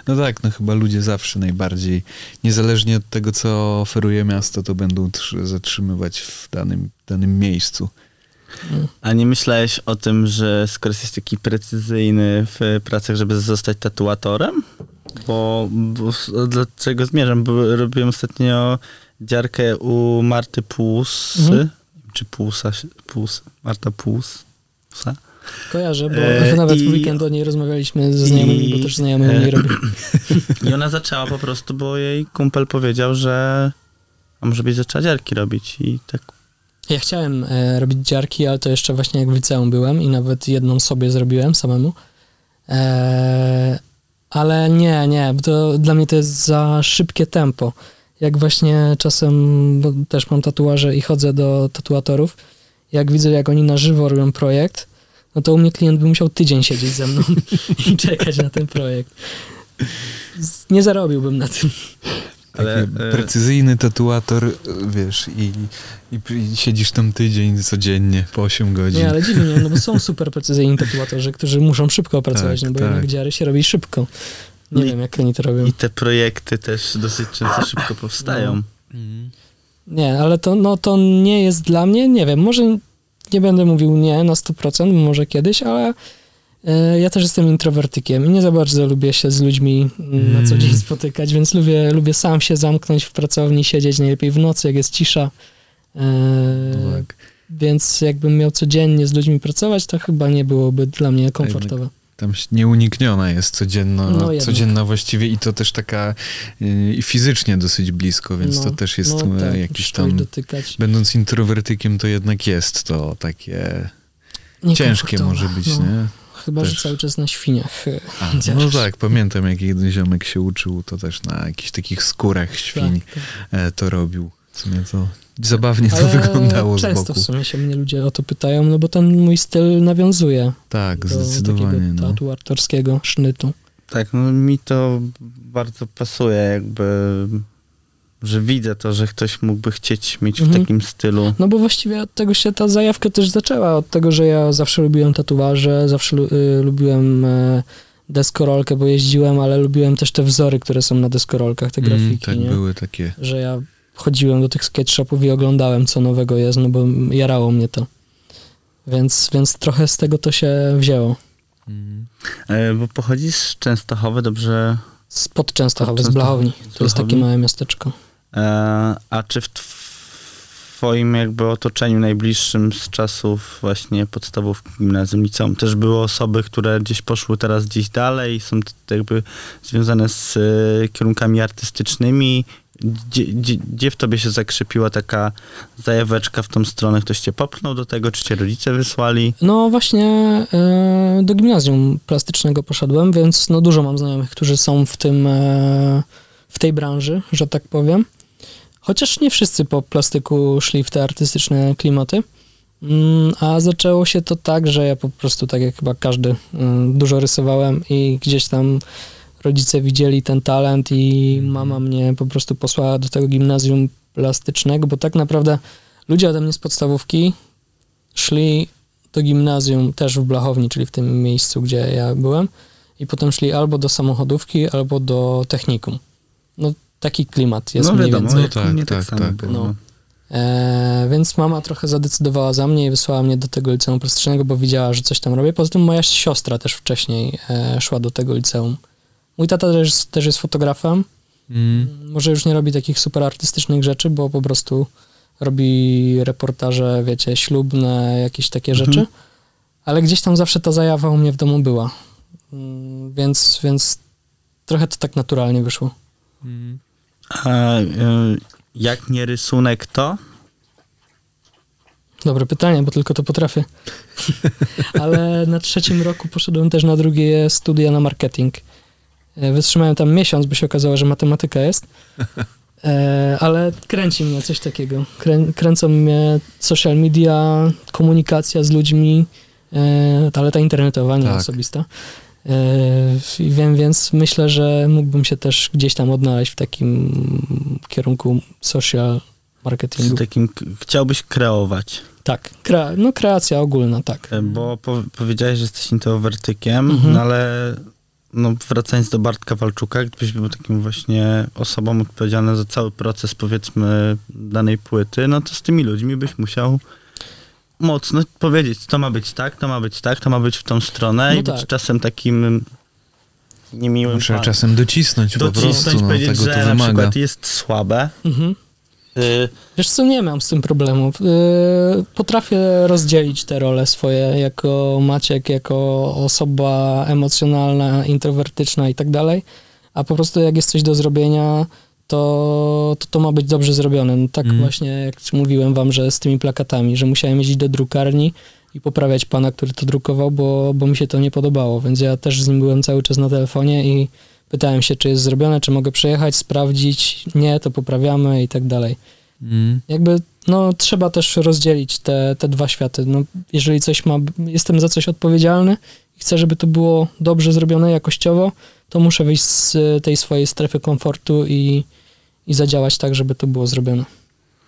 S2: No tak, no chyba ludzie zawsze najbardziej, niezależnie od tego, co oferuje miasto, to będą tr- zatrzymywać w danym, danym miejscu.
S1: A nie myślałeś o tym, że skoro jesteś taki precyzyjny w pracach, żeby zostać tatuatorem? bo, bo dlaczego zmierzam? Bo robiłem ostatnio dziarkę u Marty Płusy,
S3: Mhm.
S1: czy Płusa, się- Płus, Marta Płus. Psa?
S3: Kojarzę, bo
S1: E,
S3: nawet w
S1: i-
S3: weekend o niej rozmawialiśmy ze znajomymi,
S1: i-
S3: bo też znajomy
S1: e,
S3: robi.
S1: I ona zaczęła po prostu, bo jej kumpel powiedział, że a może byś zaczęła dziarki robić i tak
S3: Ja chciałem e, robić dziarki, ale to jeszcze właśnie jak w liceum byłem i nawet jedną sobie zrobiłem samemu. E, ale nie, nie, bo to dla mnie to jest za szybkie tempo. Jak właśnie czasem, bo też mam tatuaże i chodzę do tatuatorów, jak widzę, jak oni na żywo robią projekt, no to u mnie klient by musiał tydzień siedzieć ze mną i czekać na ten projekt. Nie zarobiłbym na tym.
S1: Ale,
S2: Taki
S1: e,
S2: precyzyjny tatuator, wiesz, i, i, i siedzisz tam tydzień codziennie po 8 godzin.
S3: Nie, ale dziwnie, no bo są super precyzyjni tatuatorzy, którzy muszą szybko opracować,
S2: Tak,
S3: no bo
S2: tak.
S3: jednak dziary się robi szybko. Nie
S1: No i-
S3: wiem, jak oni to robią.
S1: I te projekty też dosyć często szybko powstają.
S2: Mhm.
S3: Nie, ale to, no, to nie jest dla mnie, nie wiem, może nie będę mówił nie na 100%, może kiedyś, ale e, ja też jestem introwertykiem i nie za bardzo lubię się z ludźmi mm, na co dzień
S2: Mm.
S3: spotykać, więc lubię, lubię sam się zamknąć w pracowni, siedzieć najlepiej w nocy, jak jest cisza. E,
S2: Tak.
S3: Więc jakbym miał codziennie z ludźmi pracować, to chyba nie byłoby dla mnie komfortowe.
S2: Tam nieunikniona jest codzienna,
S3: No
S2: codzienna właściwie i to też taka y, i fizycznie dosyć blisko, więc
S3: No,
S2: to też jest
S3: no
S2: e,
S3: tak,
S2: jakiś tam...
S3: dotykać.
S2: Będąc introwertykiem, to jednak jest to takie ciężkie
S3: Niekomfortowe,
S2: może być,
S3: no.
S2: nie?
S3: Chyba,
S2: Też.
S3: że cały czas na świniach. e,
S2: A, no tak, pamiętam jak jeden ziomek się uczył, to też na jakichś takich skórach świń
S3: Tak, tak.
S2: to robił. Co mnie to zabawnie to
S3: Ale
S2: wyglądało z
S3: często
S2: boku.
S3: w sumie się mnie ludzie o to pytają, no bo ten mój styl nawiązuje
S2: Tak,
S3: do
S2: zdecydowanie.
S3: takiego
S2: No.
S3: tatu artorskiego sznytu.
S1: Tak, no mi to bardzo pasuje, jakby, że widzę to, że ktoś mógłby chcieć mieć w
S3: Mhm.
S1: takim stylu.
S3: No bo właściwie od tego się ta zajawka też zaczęła, od tego, że ja zawsze lubiłem tatuaże, zawsze lu- y, lubiłem e, deskorolkę, bo jeździłem, ale lubiłem też te wzory, które są na deskorolkach, te
S2: Mm,
S3: grafiki,
S2: tak
S3: nie?
S2: były takie.
S3: że ja chodziłem do tych skate shopów i oglądałem, co nowego jest, no bo jarało mnie to. Więc, więc trochę z tego to się wzięło.
S2: Mm.
S1: E, bo pochodzisz z Częstochowy, dobrze?
S3: Spod Częstochowy, z
S1: Spod
S3: Blachowni.
S1: Częstochowy.
S3: To jest takie małe miasteczko.
S1: E, a czy w twoim jakby otoczeniu najbliższym z czasów właśnie podstawówki, gimnazjum, liceum też były osoby, które gdzieś poszły teraz gdzieś dalej, są jakby związane z e, kierunkami artystycznymi? Gdzie, gdzie, gdzie w tobie się zakrzepiła taka zajaweczka w tą stronę? Ktoś cię popchnął do tego, czy cię rodzice wysłali?
S3: No właśnie e, do gimnazjum plastycznego poszedłem, więc no dużo mam znajomych, którzy są w tym, e, w tej branży, że tak powiem. Chociaż nie wszyscy po plastyku szli w te artystyczne klimaty. Mm, A zaczęło się to tak, że ja po prostu, tak jak chyba każdy, mm, dużo rysowałem i gdzieś tam rodzice widzieli ten talent i mama mnie po prostu posłała do tego gimnazjum plastycznego, bo tak naprawdę ludzie ode mnie z podstawówki szli do gimnazjum też w Blachowni, czyli w tym miejscu, gdzie ja byłem i potem szli albo do samochodówki, albo do technikum. No taki klimat jest
S1: no
S3: mniej
S1: wiadomo,
S3: więcej.
S2: No tak,
S1: mnie tak,
S2: tak, tak.
S1: było.
S3: No. E, więc mama trochę zadecydowała za mnie i wysłała mnie do tego liceum plastycznego, bo widziała, że coś tam robię. Poza tym moja siostra też wcześniej e, szła do tego liceum. Mój tata też, też jest fotografem.
S2: Mm.
S3: Może już nie robi takich super artystycznych rzeczy, bo po prostu robi reportaże, wiecie, ślubne, jakieś takie
S1: Mhm.
S3: rzeczy. Ale gdzieś tam zawsze ta zajawa u mnie w domu była. Mm, Więc, więc trochę to tak naturalnie wyszło.
S2: Mm.
S1: A e, jak nie rysunek, to?
S3: Dobre pytanie, bo tylko to potrafię. Ale na trzecim roku poszedłem też na drugie studia na marketing. E, Wytrzymałem tam miesiąc, by się okazało, że matematyka jest. E, ale kręci mnie coś takiego. Krę, kręcą mnie social media, komunikacja z ludźmi, e, ale ta internetowa, nie
S2: Tak.
S3: osobista. I wiem, więc myślę, że mógłbym się też gdzieś tam odnaleźć w takim kierunku social marketingu.
S1: takim chciałbyś kreować?
S3: Tak, krea, no kreacja ogólna, tak.
S1: Bo po, powiedziałeś, że jesteś introwertykiem,
S3: Mhm.
S1: no ale no, wracając do Bartka Walczuka, gdybyś był takim właśnie osobą odpowiedzialną za cały proces, powiedzmy, danej płyty, no to z tymi ludźmi byś musiał mocno powiedzieć, to ma być tak, to ma być tak, to ma być w tą stronę
S3: No
S1: i być
S3: tak.
S1: czasem takim niemiłym
S2: No, trzeba czasem docisnąć, po
S1: Docisnąć,
S2: prostu, no,
S1: powiedzieć,
S2: tego
S1: że
S2: to
S1: na
S2: wymaga.
S1: przykład jest słabe.
S3: Mhm.
S1: Y,
S3: Wiesz co, nie mam z tym problemów. Yy, Potrafię rozdzielić te role swoje jako Maciek, jako osoba emocjonalna, introwertyczna i tak dalej, a po prostu jak jest coś do zrobienia, to to, to ma być dobrze zrobione. No tak
S2: Mm.
S3: właśnie jak mówiłem wam, że z tymi plakatami, że musiałem jeździć do drukarni i poprawiać pana, który to drukował, bo, bo mi się to nie podobało, więc ja też z nim byłem cały czas na telefonie i pytałem się, czy jest zrobione, czy mogę przyjechać, sprawdzić, nie, to poprawiamy i tak dalej
S2: Mm.
S3: jakby no, trzeba też rozdzielić te, te dwa światy. No, jeżeli coś ma, jestem za coś odpowiedzialny i chcę, żeby to było dobrze zrobione jakościowo, to muszę wyjść z tej swojej strefy komfortu i, i zadziałać tak, żeby to było zrobione.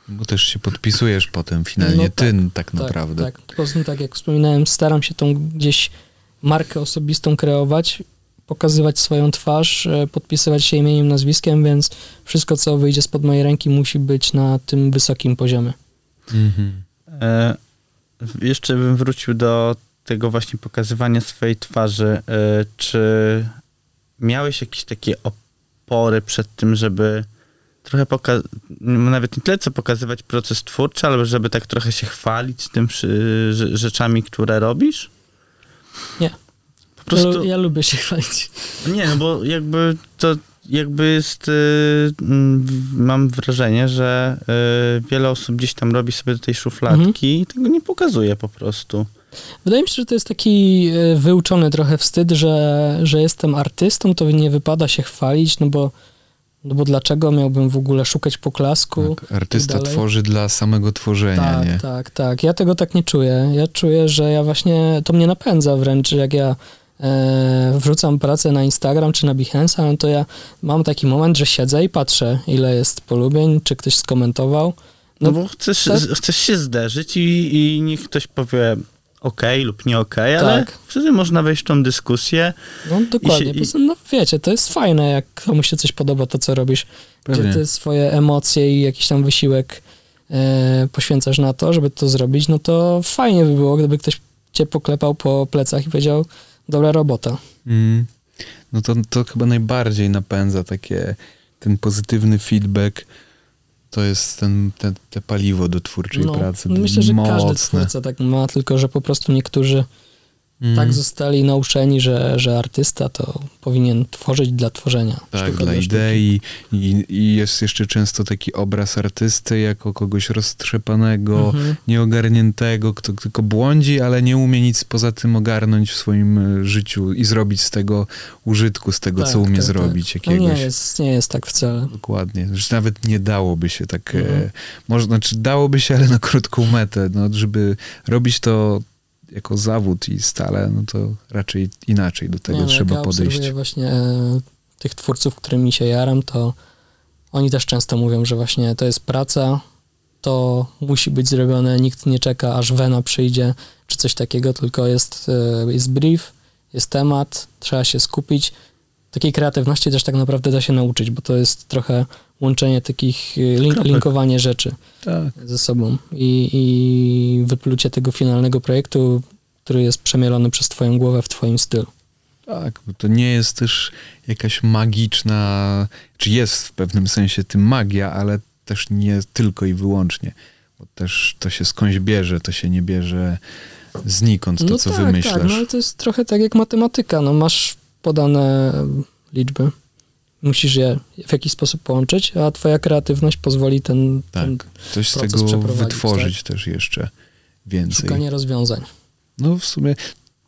S2: Bo też się podpisujesz potem finalnie
S3: No
S2: ty
S3: tak,
S2: tak naprawdę.
S3: Tak, tak. Poza tym, tak jak wspominałem, staram się tą gdzieś markę osobistą kreować, pokazywać swoją twarz, e, podpisywać się imieniem, nazwiskiem, więc wszystko, co wyjdzie spod mojej ręki, musi być na tym wysokim poziomie.
S2: Mhm.
S1: E, jeszcze bym wrócił do tego właśnie pokazywania swojej twarzy. E, czy miałeś jakieś takie opory przed tym, żeby trochę pokazać, nawet nie tyle co pokazywać proces twórczy, ale żeby tak trochę się chwalić tym rzeczami, które robisz?
S3: Nie.
S1: Po prostu...
S3: Ja, ja lubię się chwalić.
S1: Nie, no bo jakby to jakby jest, y, mam wrażenie, że y, wiele osób gdzieś tam robi sobie do tej szufladki i tego nie pokazuje po prostu.
S3: Wydaje mi się, że to jest taki e, wyuczony trochę wstyd, że, że jestem artystą, to nie wypada się chwalić, no bo, no bo dlaczego miałbym w ogóle szukać poklasku?
S2: Tak, artysta
S3: dalej.
S2: tworzy dla samego tworzenia,
S3: Tak,
S2: nie?
S3: tak, tak. Ja tego tak nie czuję. Ja czuję, że ja właśnie, to mnie napędza wręcz, jak ja wrzucam pracę na Instagram czy na Behance, no to ja mam taki moment, że siedzę i patrzę, ile jest polubień, czy ktoś skomentował.
S1: No,
S3: No,
S1: bo chcesz,
S3: tak.
S1: chcesz się zderzyć i, i niech ktoś powie okej lub nie okej, ale
S3: Tak.
S1: wtedy można wejść w tą dyskusję.
S3: No dokładnie.
S1: I się- i-
S3: no wiecie, to jest fajne, jak komuś się coś podoba, to co robisz,
S2: Pewnie.
S3: gdzie ty swoje emocje i jakiś tam wysiłek e, poświęcasz na to, żeby to zrobić, no to fajnie by było, gdyby ktoś cię poklepał po plecach i powiedział, dobra robota.
S2: Mm. No to, to chyba najbardziej napędza takie, ten pozytywny feedback, to jest ten, te, te paliwo do twórczej pracy.
S3: no myślę, że każdy
S2: Mocne.
S3: twórca tak ma, tylko że po prostu niektórzy
S2: Mm.
S3: tak zostali nauczeni, że, że artysta to powinien tworzyć dla tworzenia.
S2: Tak,
S3: Sztuka
S2: dla idei I, i jest jeszcze często taki obraz artysty jako kogoś roztrzepanego,
S3: Mhm.
S2: nieogarniętego, kto tylko błądzi, ale nie umie nic poza tym ogarnąć w swoim e, życiu i zrobić z tego użytku, z tego,
S3: Tak,
S2: co umie
S3: tak,
S2: zrobić
S3: tak. No
S2: jakiegoś.
S3: nie jest, nie jest tak wcale.
S2: Dokładnie. Że nawet nie dałoby się tak.
S3: Mhm.
S2: E, może, znaczy dałoby się, ale na krótką metę. No, żeby robić to jako zawód i stale, no to raczej inaczej do tego
S3: Nie, no,
S2: trzeba
S3: jak ja
S2: podejść.
S3: właśnie e, tych twórców, którymi się jaram, to oni też często mówią, że właśnie to jest praca, to musi być zrobione, nikt nie czeka, aż wena przyjdzie, czy coś takiego, tylko jest, e, jest brief, jest temat, trzeba się skupić. Takiej kreatywności też tak naprawdę da się nauczyć, bo to jest trochę łączenie takich, e, link, linkowanie rzeczy
S2: Tak.
S3: ze sobą i, i wyplucie tego finalnego projektu, który jest przemielony przez twoją głowę w twoim stylu.
S2: Tak, bo to nie jest też jakaś magiczna, czy jest w pewnym sensie tym magia, ale też nie tylko i wyłącznie. Bo też to się skądś bierze, to się nie bierze znikąd, to co
S3: tak,
S2: wymyślasz.
S3: Tak, no ale to jest trochę tak jak matematyka. No masz podane liczby, musisz je w jakiś sposób połączyć, a twoja kreatywność pozwoli ten, ten
S2: tak, coś z tego
S3: przeprowadzić, tak?
S2: wytworzyć też jeszcze więcej.
S3: szukanie rozwiązań.
S2: No w sumie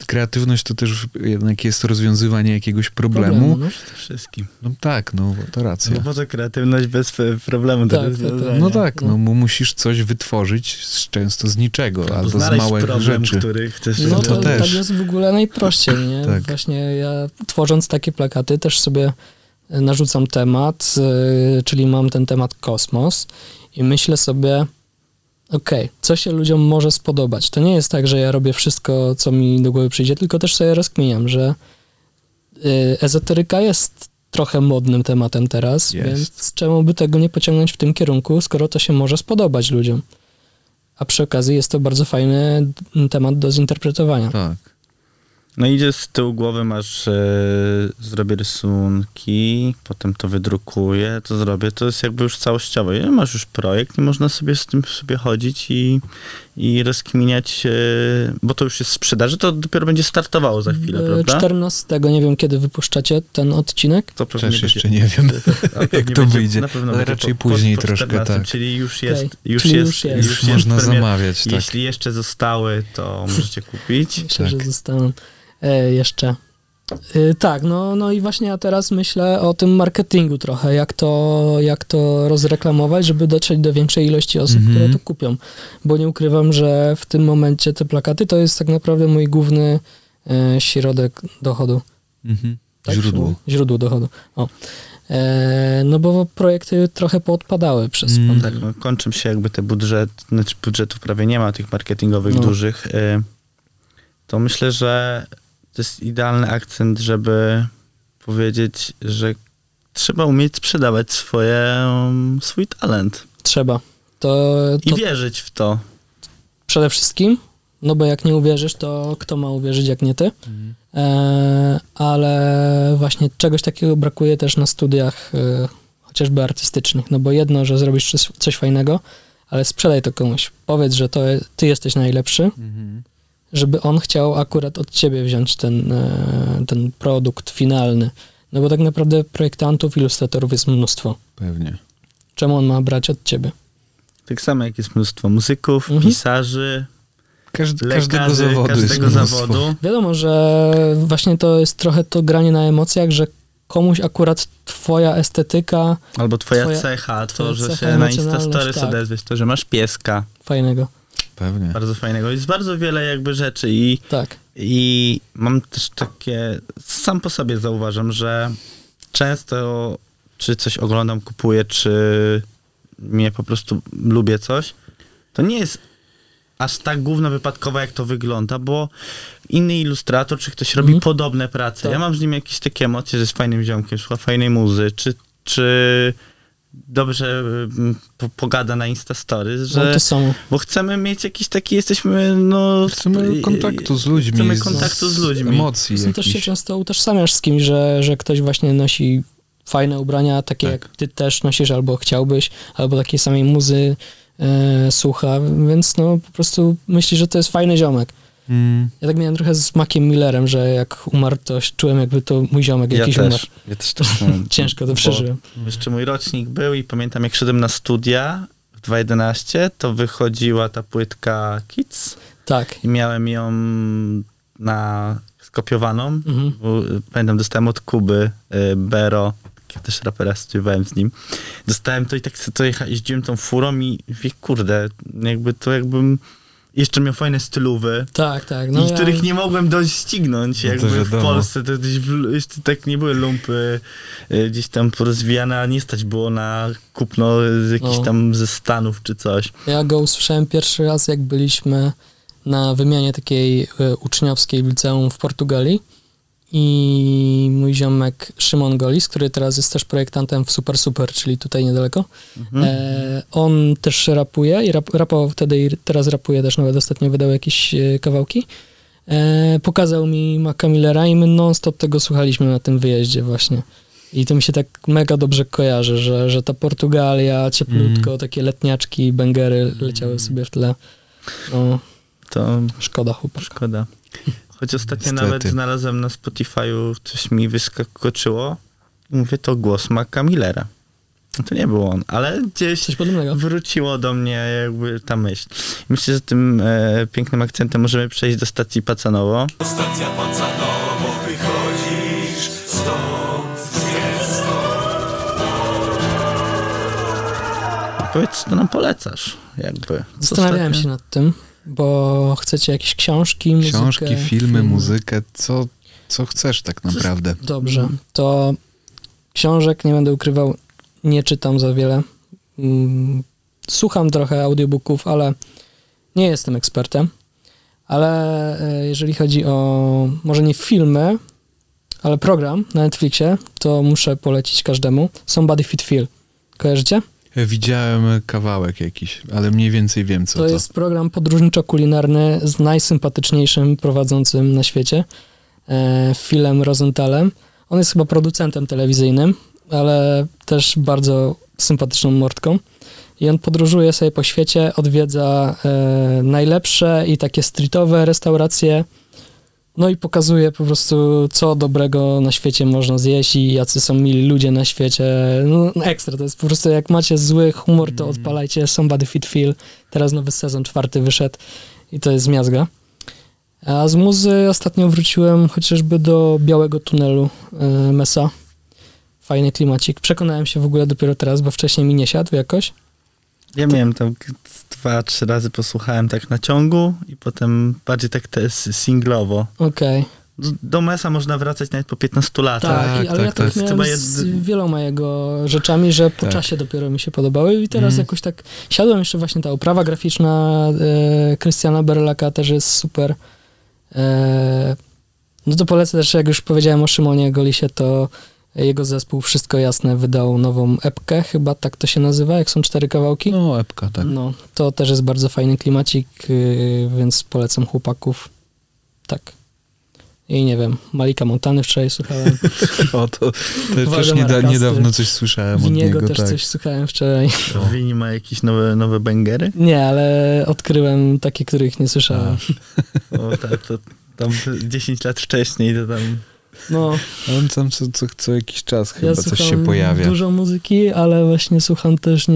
S2: kreatywność to też jednak jest rozwiązywanie jakiegoś problemu.
S3: no.
S1: Przede wszystkim.
S2: No tak, no to racja.
S1: No bo to kreatywność bez problemu
S3: Tak, tak, tak.
S2: No tak, no
S3: No.
S2: musisz coś wytworzyć z, często z niczego,
S1: Albo
S2: albo z małych
S1: problem,
S2: rzeczy.
S1: który chcesz
S3: No
S2: to
S3: to,
S2: też.
S3: tak jest w ogóle najprościej, nie?
S2: Tak.
S3: Właśnie ja tworząc takie plakaty też sobie narzucam temat, yy, czyli mam ten temat kosmos i myślę sobie, okej, co się ludziom może spodobać. To nie jest tak, że ja robię wszystko, co mi do głowy przyjdzie, tylko też sobie rozkminiam, że yy, ezoteryka jest trochę modnym tematem teraz,
S2: Jest.
S3: więc czemu by tego nie pociągnąć w tym kierunku, skoro to się może spodobać ludziom. A przy okazji jest to bardzo fajny temat do zinterpretowania.
S2: Tak.
S1: No idzie z tyłu głowy, masz, e, zrobię rysunki, potem to wydrukuję, to zrobię, to jest jakby już całościowe. I masz już projekt i można sobie z tym sobie chodzić i, i rozkminiać, e, bo to już jest w sprzedaży, to dopiero będzie startowało za chwilę,
S3: E,
S1: prawda?
S3: 14, nie wiem kiedy wypuszczacie ten odcinek.
S1: To pewnie
S2: Też jeszcze nie wiem, jak to
S1: będzie-
S2: wyjdzie,
S1: na pewno
S2: ale raczej
S1: po- po-
S2: później
S1: po
S2: troszkę,
S1: 14,
S2: tak.
S1: Czyli już jest,
S3: Okej,
S1: już
S3: czyli
S1: jest,
S3: już jest.
S2: Już można
S1: premier.
S2: zamawiać, tak.
S1: Jeśli jeszcze zostały, to możecie kupić.
S3: Myślę,
S2: Tak.
S3: że zostaną jeszcze. E, tak, no, no i właśnie ja teraz myślę o tym marketingu trochę, jak to, jak to rozreklamować, żeby dotrzeć do większej ilości osób,
S2: Mhm.
S3: które to kupią. Bo nie ukrywam, że w tym momencie te plakaty to jest tak naprawdę mój główny e, środek dochodu.
S2: Mhm.
S3: Tak?
S2: Źródło.
S3: Źródło dochodu. O. E, no bo projekty trochę poodpadały przez
S2: Mm.
S3: pandemię.
S1: Tak, no, kończą się jakby te budżet, znaczy budżetów prawie nie ma tych marketingowych
S3: No.
S1: dużych. Y, to myślę, że to jest idealny akcent, żeby powiedzieć, że trzeba umieć sprzedawać swoje, um, swój talent
S3: Trzeba. To,
S1: i
S3: to
S1: wierzyć w to.
S3: przede wszystkim, no bo jak nie uwierzysz, to kto ma uwierzyć, jak nie ty?
S2: Mhm.
S3: E, ale właśnie czegoś takiego brakuje też na studiach e, chociażby artystycznych, no bo jedno, że zrobisz coś, coś fajnego, ale sprzedaj to komuś. Powiedz, że to ty jesteś najlepszy,
S2: Mhm.
S3: Żeby on chciał akurat od ciebie wziąć ten, e, ten produkt finalny. No bo tak naprawdę projektantów, ilustratorów jest mnóstwo.
S2: Pewnie.
S3: Czemu on ma brać od ciebie?
S1: Tak samo jak jest mnóstwo muzyków,
S3: Mhm.
S1: pisarzy,
S2: Każdy,
S1: lekarzy,
S2: każdego zawodu jest
S1: każdego
S2: mnóstwo.
S1: zawodu.
S3: Wiadomo, że właśnie to jest trochę to granie na emocjach, że komuś akurat twoja estetyka
S1: Albo twoja,
S3: Twoja-
S1: cecha,
S3: twoja
S1: to, że
S3: cecha,
S1: się na Instastories
S3: tak.
S1: odezwiesz, to, że masz pieska.
S3: fajnego.
S2: Pewnie.
S1: Bardzo fajnego. Jest bardzo wiele jakby rzeczy i
S3: Tak.
S1: I mam też takie, sam po sobie zauważam, że często czy coś oglądam, kupuję, czy mnie po prostu lubię coś, to nie jest aż tak główna wypadkowa, jak to wygląda, bo inny ilustrator, czy ktoś robi
S3: Mhm.
S1: podobne prace,
S3: Tak.
S1: ja mam z nim jakieś takie emocje, że jest fajnym ziomkiem, słucha fajnej muzy, czy, czy dobrze mm, po, pogada na Instastories,
S3: Że...
S1: że...
S3: to samo.
S1: Bo chcemy mieć jakiś taki, jesteśmy, no...
S2: Chcemy kontaktu z ludźmi.
S1: Chcemy kontaktu z ludźmi.
S2: Emocji
S3: Zresztą też się często utożsamiasz z kimś, że, że ktoś właśnie nosi fajne ubrania, takie
S2: Tak.
S3: jak ty też nosisz, albo chciałbyś, albo takiej samej muzy e, słucha, więc no po prostu myślisz, że to jest fajny ziomek.
S2: Mm.
S3: Ja tak miałem trochę z Maciem Millerem, że jak umarł, to czułem jakby to mój ziomek
S1: Ja
S3: jakiś
S1: też,
S3: umarł.
S1: ja też tak.
S3: Ciężko to przeżyłem.
S1: Jeszcze mój rocznik był i pamiętam jak szedłem na studia w 2011, to wychodziła ta płytka Kids
S3: Tak.
S1: i miałem ją na skopiowaną.
S3: Mhm.
S1: Y, Pamiętam, dostałem od Kuby y, Bero, ja też rapera studiowałem z nim. Dostałem to i tak to jeździłem tą furą i wie, kurde, jakby to jakbym jeszcze miał fajne stylówy.
S3: Tak, tak. No
S1: i
S3: ja,
S1: których nie mogłem doścignąć,
S2: No
S1: jakby w. Polsce. To gdzieś w, jeszcze tak nie były lumpy y, gdzieś tam porozwijane, a nie stać było na kupno z jakichś
S3: No.
S1: tam ze Stanów czy coś.
S3: ja go usłyszałem pierwszy raz, jak byliśmy na wymianie takiej e, uczniowskiej w liceum w Portugalii i mój ziomek Szymon Golis, który teraz jest też projektantem w Super Super, czyli tutaj niedaleko,
S1: Mhm.
S3: e, on też rapuje i rap, rapował wtedy i teraz rapuje też, nawet ostatnio wydał jakieś e, kawałki. E, pokazał mi Maca Millera i my non-stop tego słuchaliśmy na tym wyjeździe właśnie. I to mi się tak mega dobrze kojarzy, że, że ta Portugalia, cieplutko,
S2: Mm.
S3: takie letniaczki, bęgery leciały sobie w tle. No,
S1: To
S3: szkoda chłopak.
S1: szkoda. Choć ostatnio
S2: Niestety.
S1: nawet znalazłem na Spotify'u, coś mi wyskoczyło. Mówię, to głos Maca Millera. No To nie był on, ale gdzieś
S3: Coś podobnego.
S1: wróciło do mnie jakby ta myśl. Myślę, że tym e, pięknym akcentem możemy przejść do stacji Pacanowo.
S4: Stacja Pacanowo, wychodzisz stąd, jest
S1: Powiedz, co nam polecasz, jakby. Co
S3: Zastanawiałem
S1: ostatnio?
S3: się nad tym, bo chcecie jakieś książki, muzykę,
S2: Książki, filmy, muzykę, co, co chcesz tak naprawdę.
S3: Dobrze, to książek, nie będę ukrywał, nie czytam za wiele. Mm, Słucham trochę audiobooków, ale nie jestem ekspertem. Ale e, jeżeli chodzi o, może nie filmy, ale program na Netflixie, to muszę polecić każdemu. Somebody Fit Feel. Kojarzycie?
S2: Widziałem kawałek jakiś, ale mniej więcej wiem, co
S3: to
S2: to.
S3: jest program podróżniczo-kulinarny z najsympatyczniejszym prowadzącym na świecie. e, Philem Rosenthalem. On jest chyba producentem telewizyjnym, ale też bardzo sympatyczną mordką. I on podróżuje sobie po świecie, odwiedza e, najlepsze i takie streetowe restauracje, no i pokazuje po prostu, co dobrego na świecie można zjeść i jacy są mili ludzie na świecie. No, ekstra, to jest po prostu, jak macie zły humor, to odpalajcie Somebody Fit Feel. Teraz nowy sezon czwarty wyszedł i to jest miazga. A z muzy ostatnio wróciłem chociażby do Białego Tunelu e, Mesa. Fajny klimacik. Przekonałem się w ogóle dopiero teraz, bo wcześniej mi nie siadł jakoś.
S1: Ja miałem tam dwa, trzy razy posłuchałem tak na ciągu i potem bardziej tak te singlowo.
S3: Okej.
S1: Do- Do Mesa można wracać nawet po 15 latach.
S3: Tak,
S2: Tak,
S3: ale
S2: tak,
S3: ja
S2: to
S3: tak
S2: jest
S3: miałem
S1: chyba
S3: z wieloma jego rzeczami, że po
S2: Tak.
S3: czasie dopiero mi się podobały i teraz
S2: Mhm.
S3: jakoś tak siadłem jeszcze właśnie ta oprawa graficzna e, Krystiana Berlaka też jest super. E, no to polecę też, jak już powiedziałem o Szymonie Golisie, to jego zespół Wszystko Jasne wydał nową epkę, chyba tak to się nazywa, jak są cztery kawałki.
S2: No, epka, tak.
S3: No, to też jest bardzo fajny klimacik, yy, więc polecam chłopaków. Tak. I nie wiem, Malika Montany wczoraj słuchałem.
S2: O, to, to też nieda, niedawno coś słyszałem od
S3: Winiego
S2: niego,
S3: też
S2: tak.
S3: coś słuchałem wczoraj.
S1: Wini ma jakieś nowe, nowe bangery?
S3: Nie, ale odkryłem takie, których nie słyszałem.
S1: O tak, to tam 10 lat wcześniej to tam...
S3: No,
S2: On tam co, co, co jakiś czas chyba
S3: ja
S2: coś się pojawia.
S3: dużo muzyki, ale właśnie słucham też no,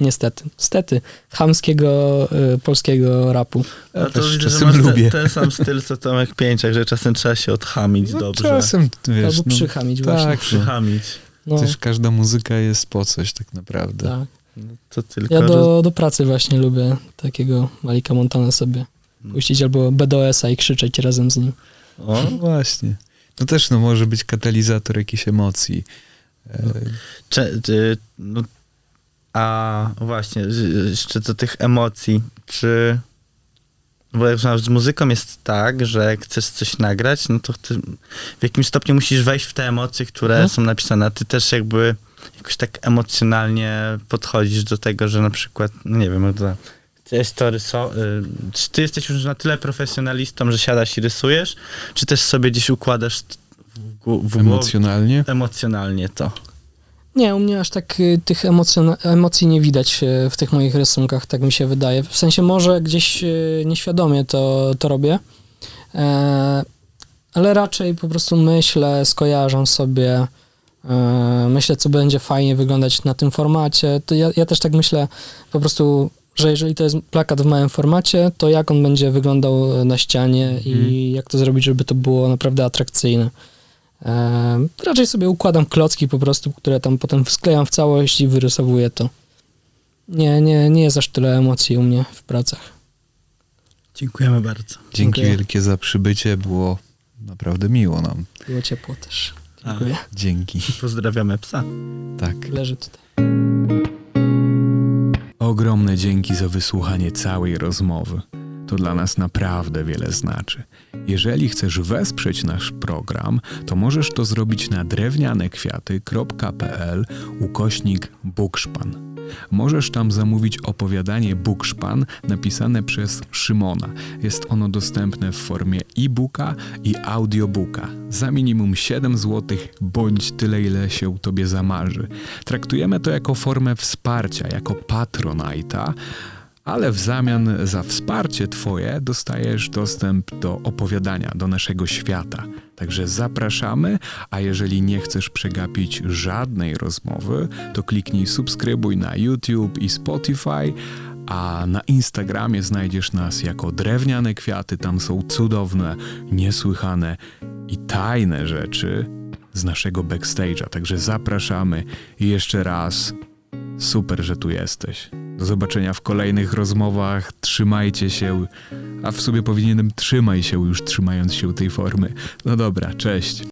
S3: niestety, niestety, chamskiego y, polskiego rapu.
S2: Ja
S1: A to
S2: też
S1: widzę, że
S2: czasem
S1: masz
S2: lubię.
S1: Ten, ten sam styl co Tomek Pięciak, że czasem trzeba się odchamić
S2: No,
S1: dobrze.
S2: czasem, wiesz,
S3: Albo
S2: no,
S3: przychamić właśnie.
S2: tak,
S1: Przychamić.
S3: No,
S2: Też każda muzyka jest po coś tak naprawdę.
S3: tak.
S1: No, to tylko,
S3: Ja
S1: że...
S3: do, do pracy właśnie lubię takiego Malika Montana sobie
S2: Hmm.
S3: puścić albo BDS-a i krzyczeć razem z nim.
S1: O,
S2: No właśnie. To też no, może być katalizator jakichś emocji.
S1: Cze, czy, no, a właśnie, jeszcze do tych emocji, czy... Bo jak z muzyką jest tak, że jak chcesz coś nagrać, no to w jakimś stopniu musisz wejść w te emocje, które
S3: Mhm.
S1: są napisane, a ty też jakby jakoś tak emocjonalnie podchodzisz do tego, że na przykład, no nie wiem, chcesz to rysować, czy ty jesteś już na tyle profesjonalistą, że siadasz i rysujesz, czy też sobie gdzieś układasz w, w głowie
S2: emocjonalnie.
S1: emocjonalnie to?
S3: Nie, u mnie aż tak y, tych emocjon- emocji nie widać y, w tych moich rysunkach, tak mi się wydaje. W sensie może gdzieś y, nieświadomie to, to robię, e, ale raczej po prostu myślę, skojarzam sobie, e, myślę, co będzie fajnie wyglądać na tym formacie. To ja, ja też tak myślę po prostu, że jeżeli to jest plakat w małym formacie, to jak on będzie wyglądał na ścianie i jak to zrobić, żeby to było naprawdę atrakcyjne. E, raczej sobie układam klocki po prostu, które tam potem sklejam w całość i wyrysowuję to. Nie, nie, nie jest aż tyle emocji u mnie w pracach.
S1: Dziękujemy bardzo.
S2: Dzięki
S3: Dziękuję.
S2: wielkie za przybycie, było naprawdę miło nam.
S3: Było ciepło też.
S1: A,
S3: Dziękuję.
S2: Dzięki.
S1: pozdrawiamy psa.
S2: Tak.
S3: Leży tutaj.
S2: Ogromne dzięki za wysłuchanie całej rozmowy. To dla nas naprawdę wiele znaczy. Jeżeli chcesz wesprzeć nasz program, to możesz to zrobić na drewnianekwiaty.pl ukośnik Bukszpan. Możesz tam zamówić opowiadanie Bukszpan napisane przez Szymona. Jest ono dostępne w formie e-booka i audiobooka za minimum 7 zł bądź tyle, ile się tobie zamarzy. Traktujemy to jako formę wsparcia, jako patronajta, ale w zamian za wsparcie Twoje dostajesz dostęp do opowiadania, do naszego świata. Także zapraszamy, a jeżeli nie chcesz przegapić żadnej rozmowy, to kliknij subskrybuj na YouTube i Spotify, a na Instagramie znajdziesz nas jako drewniane kwiaty. Tam są cudowne, niesłychane i tajne rzeczy z naszego backstage'a. Także zapraszamy i jeszcze raz super, że tu jesteś. Do zobaczenia w kolejnych rozmowach. Trzymajcie się, a w sobie powinienem trzymaj się już trzymając się tej formy. No dobra, cześć.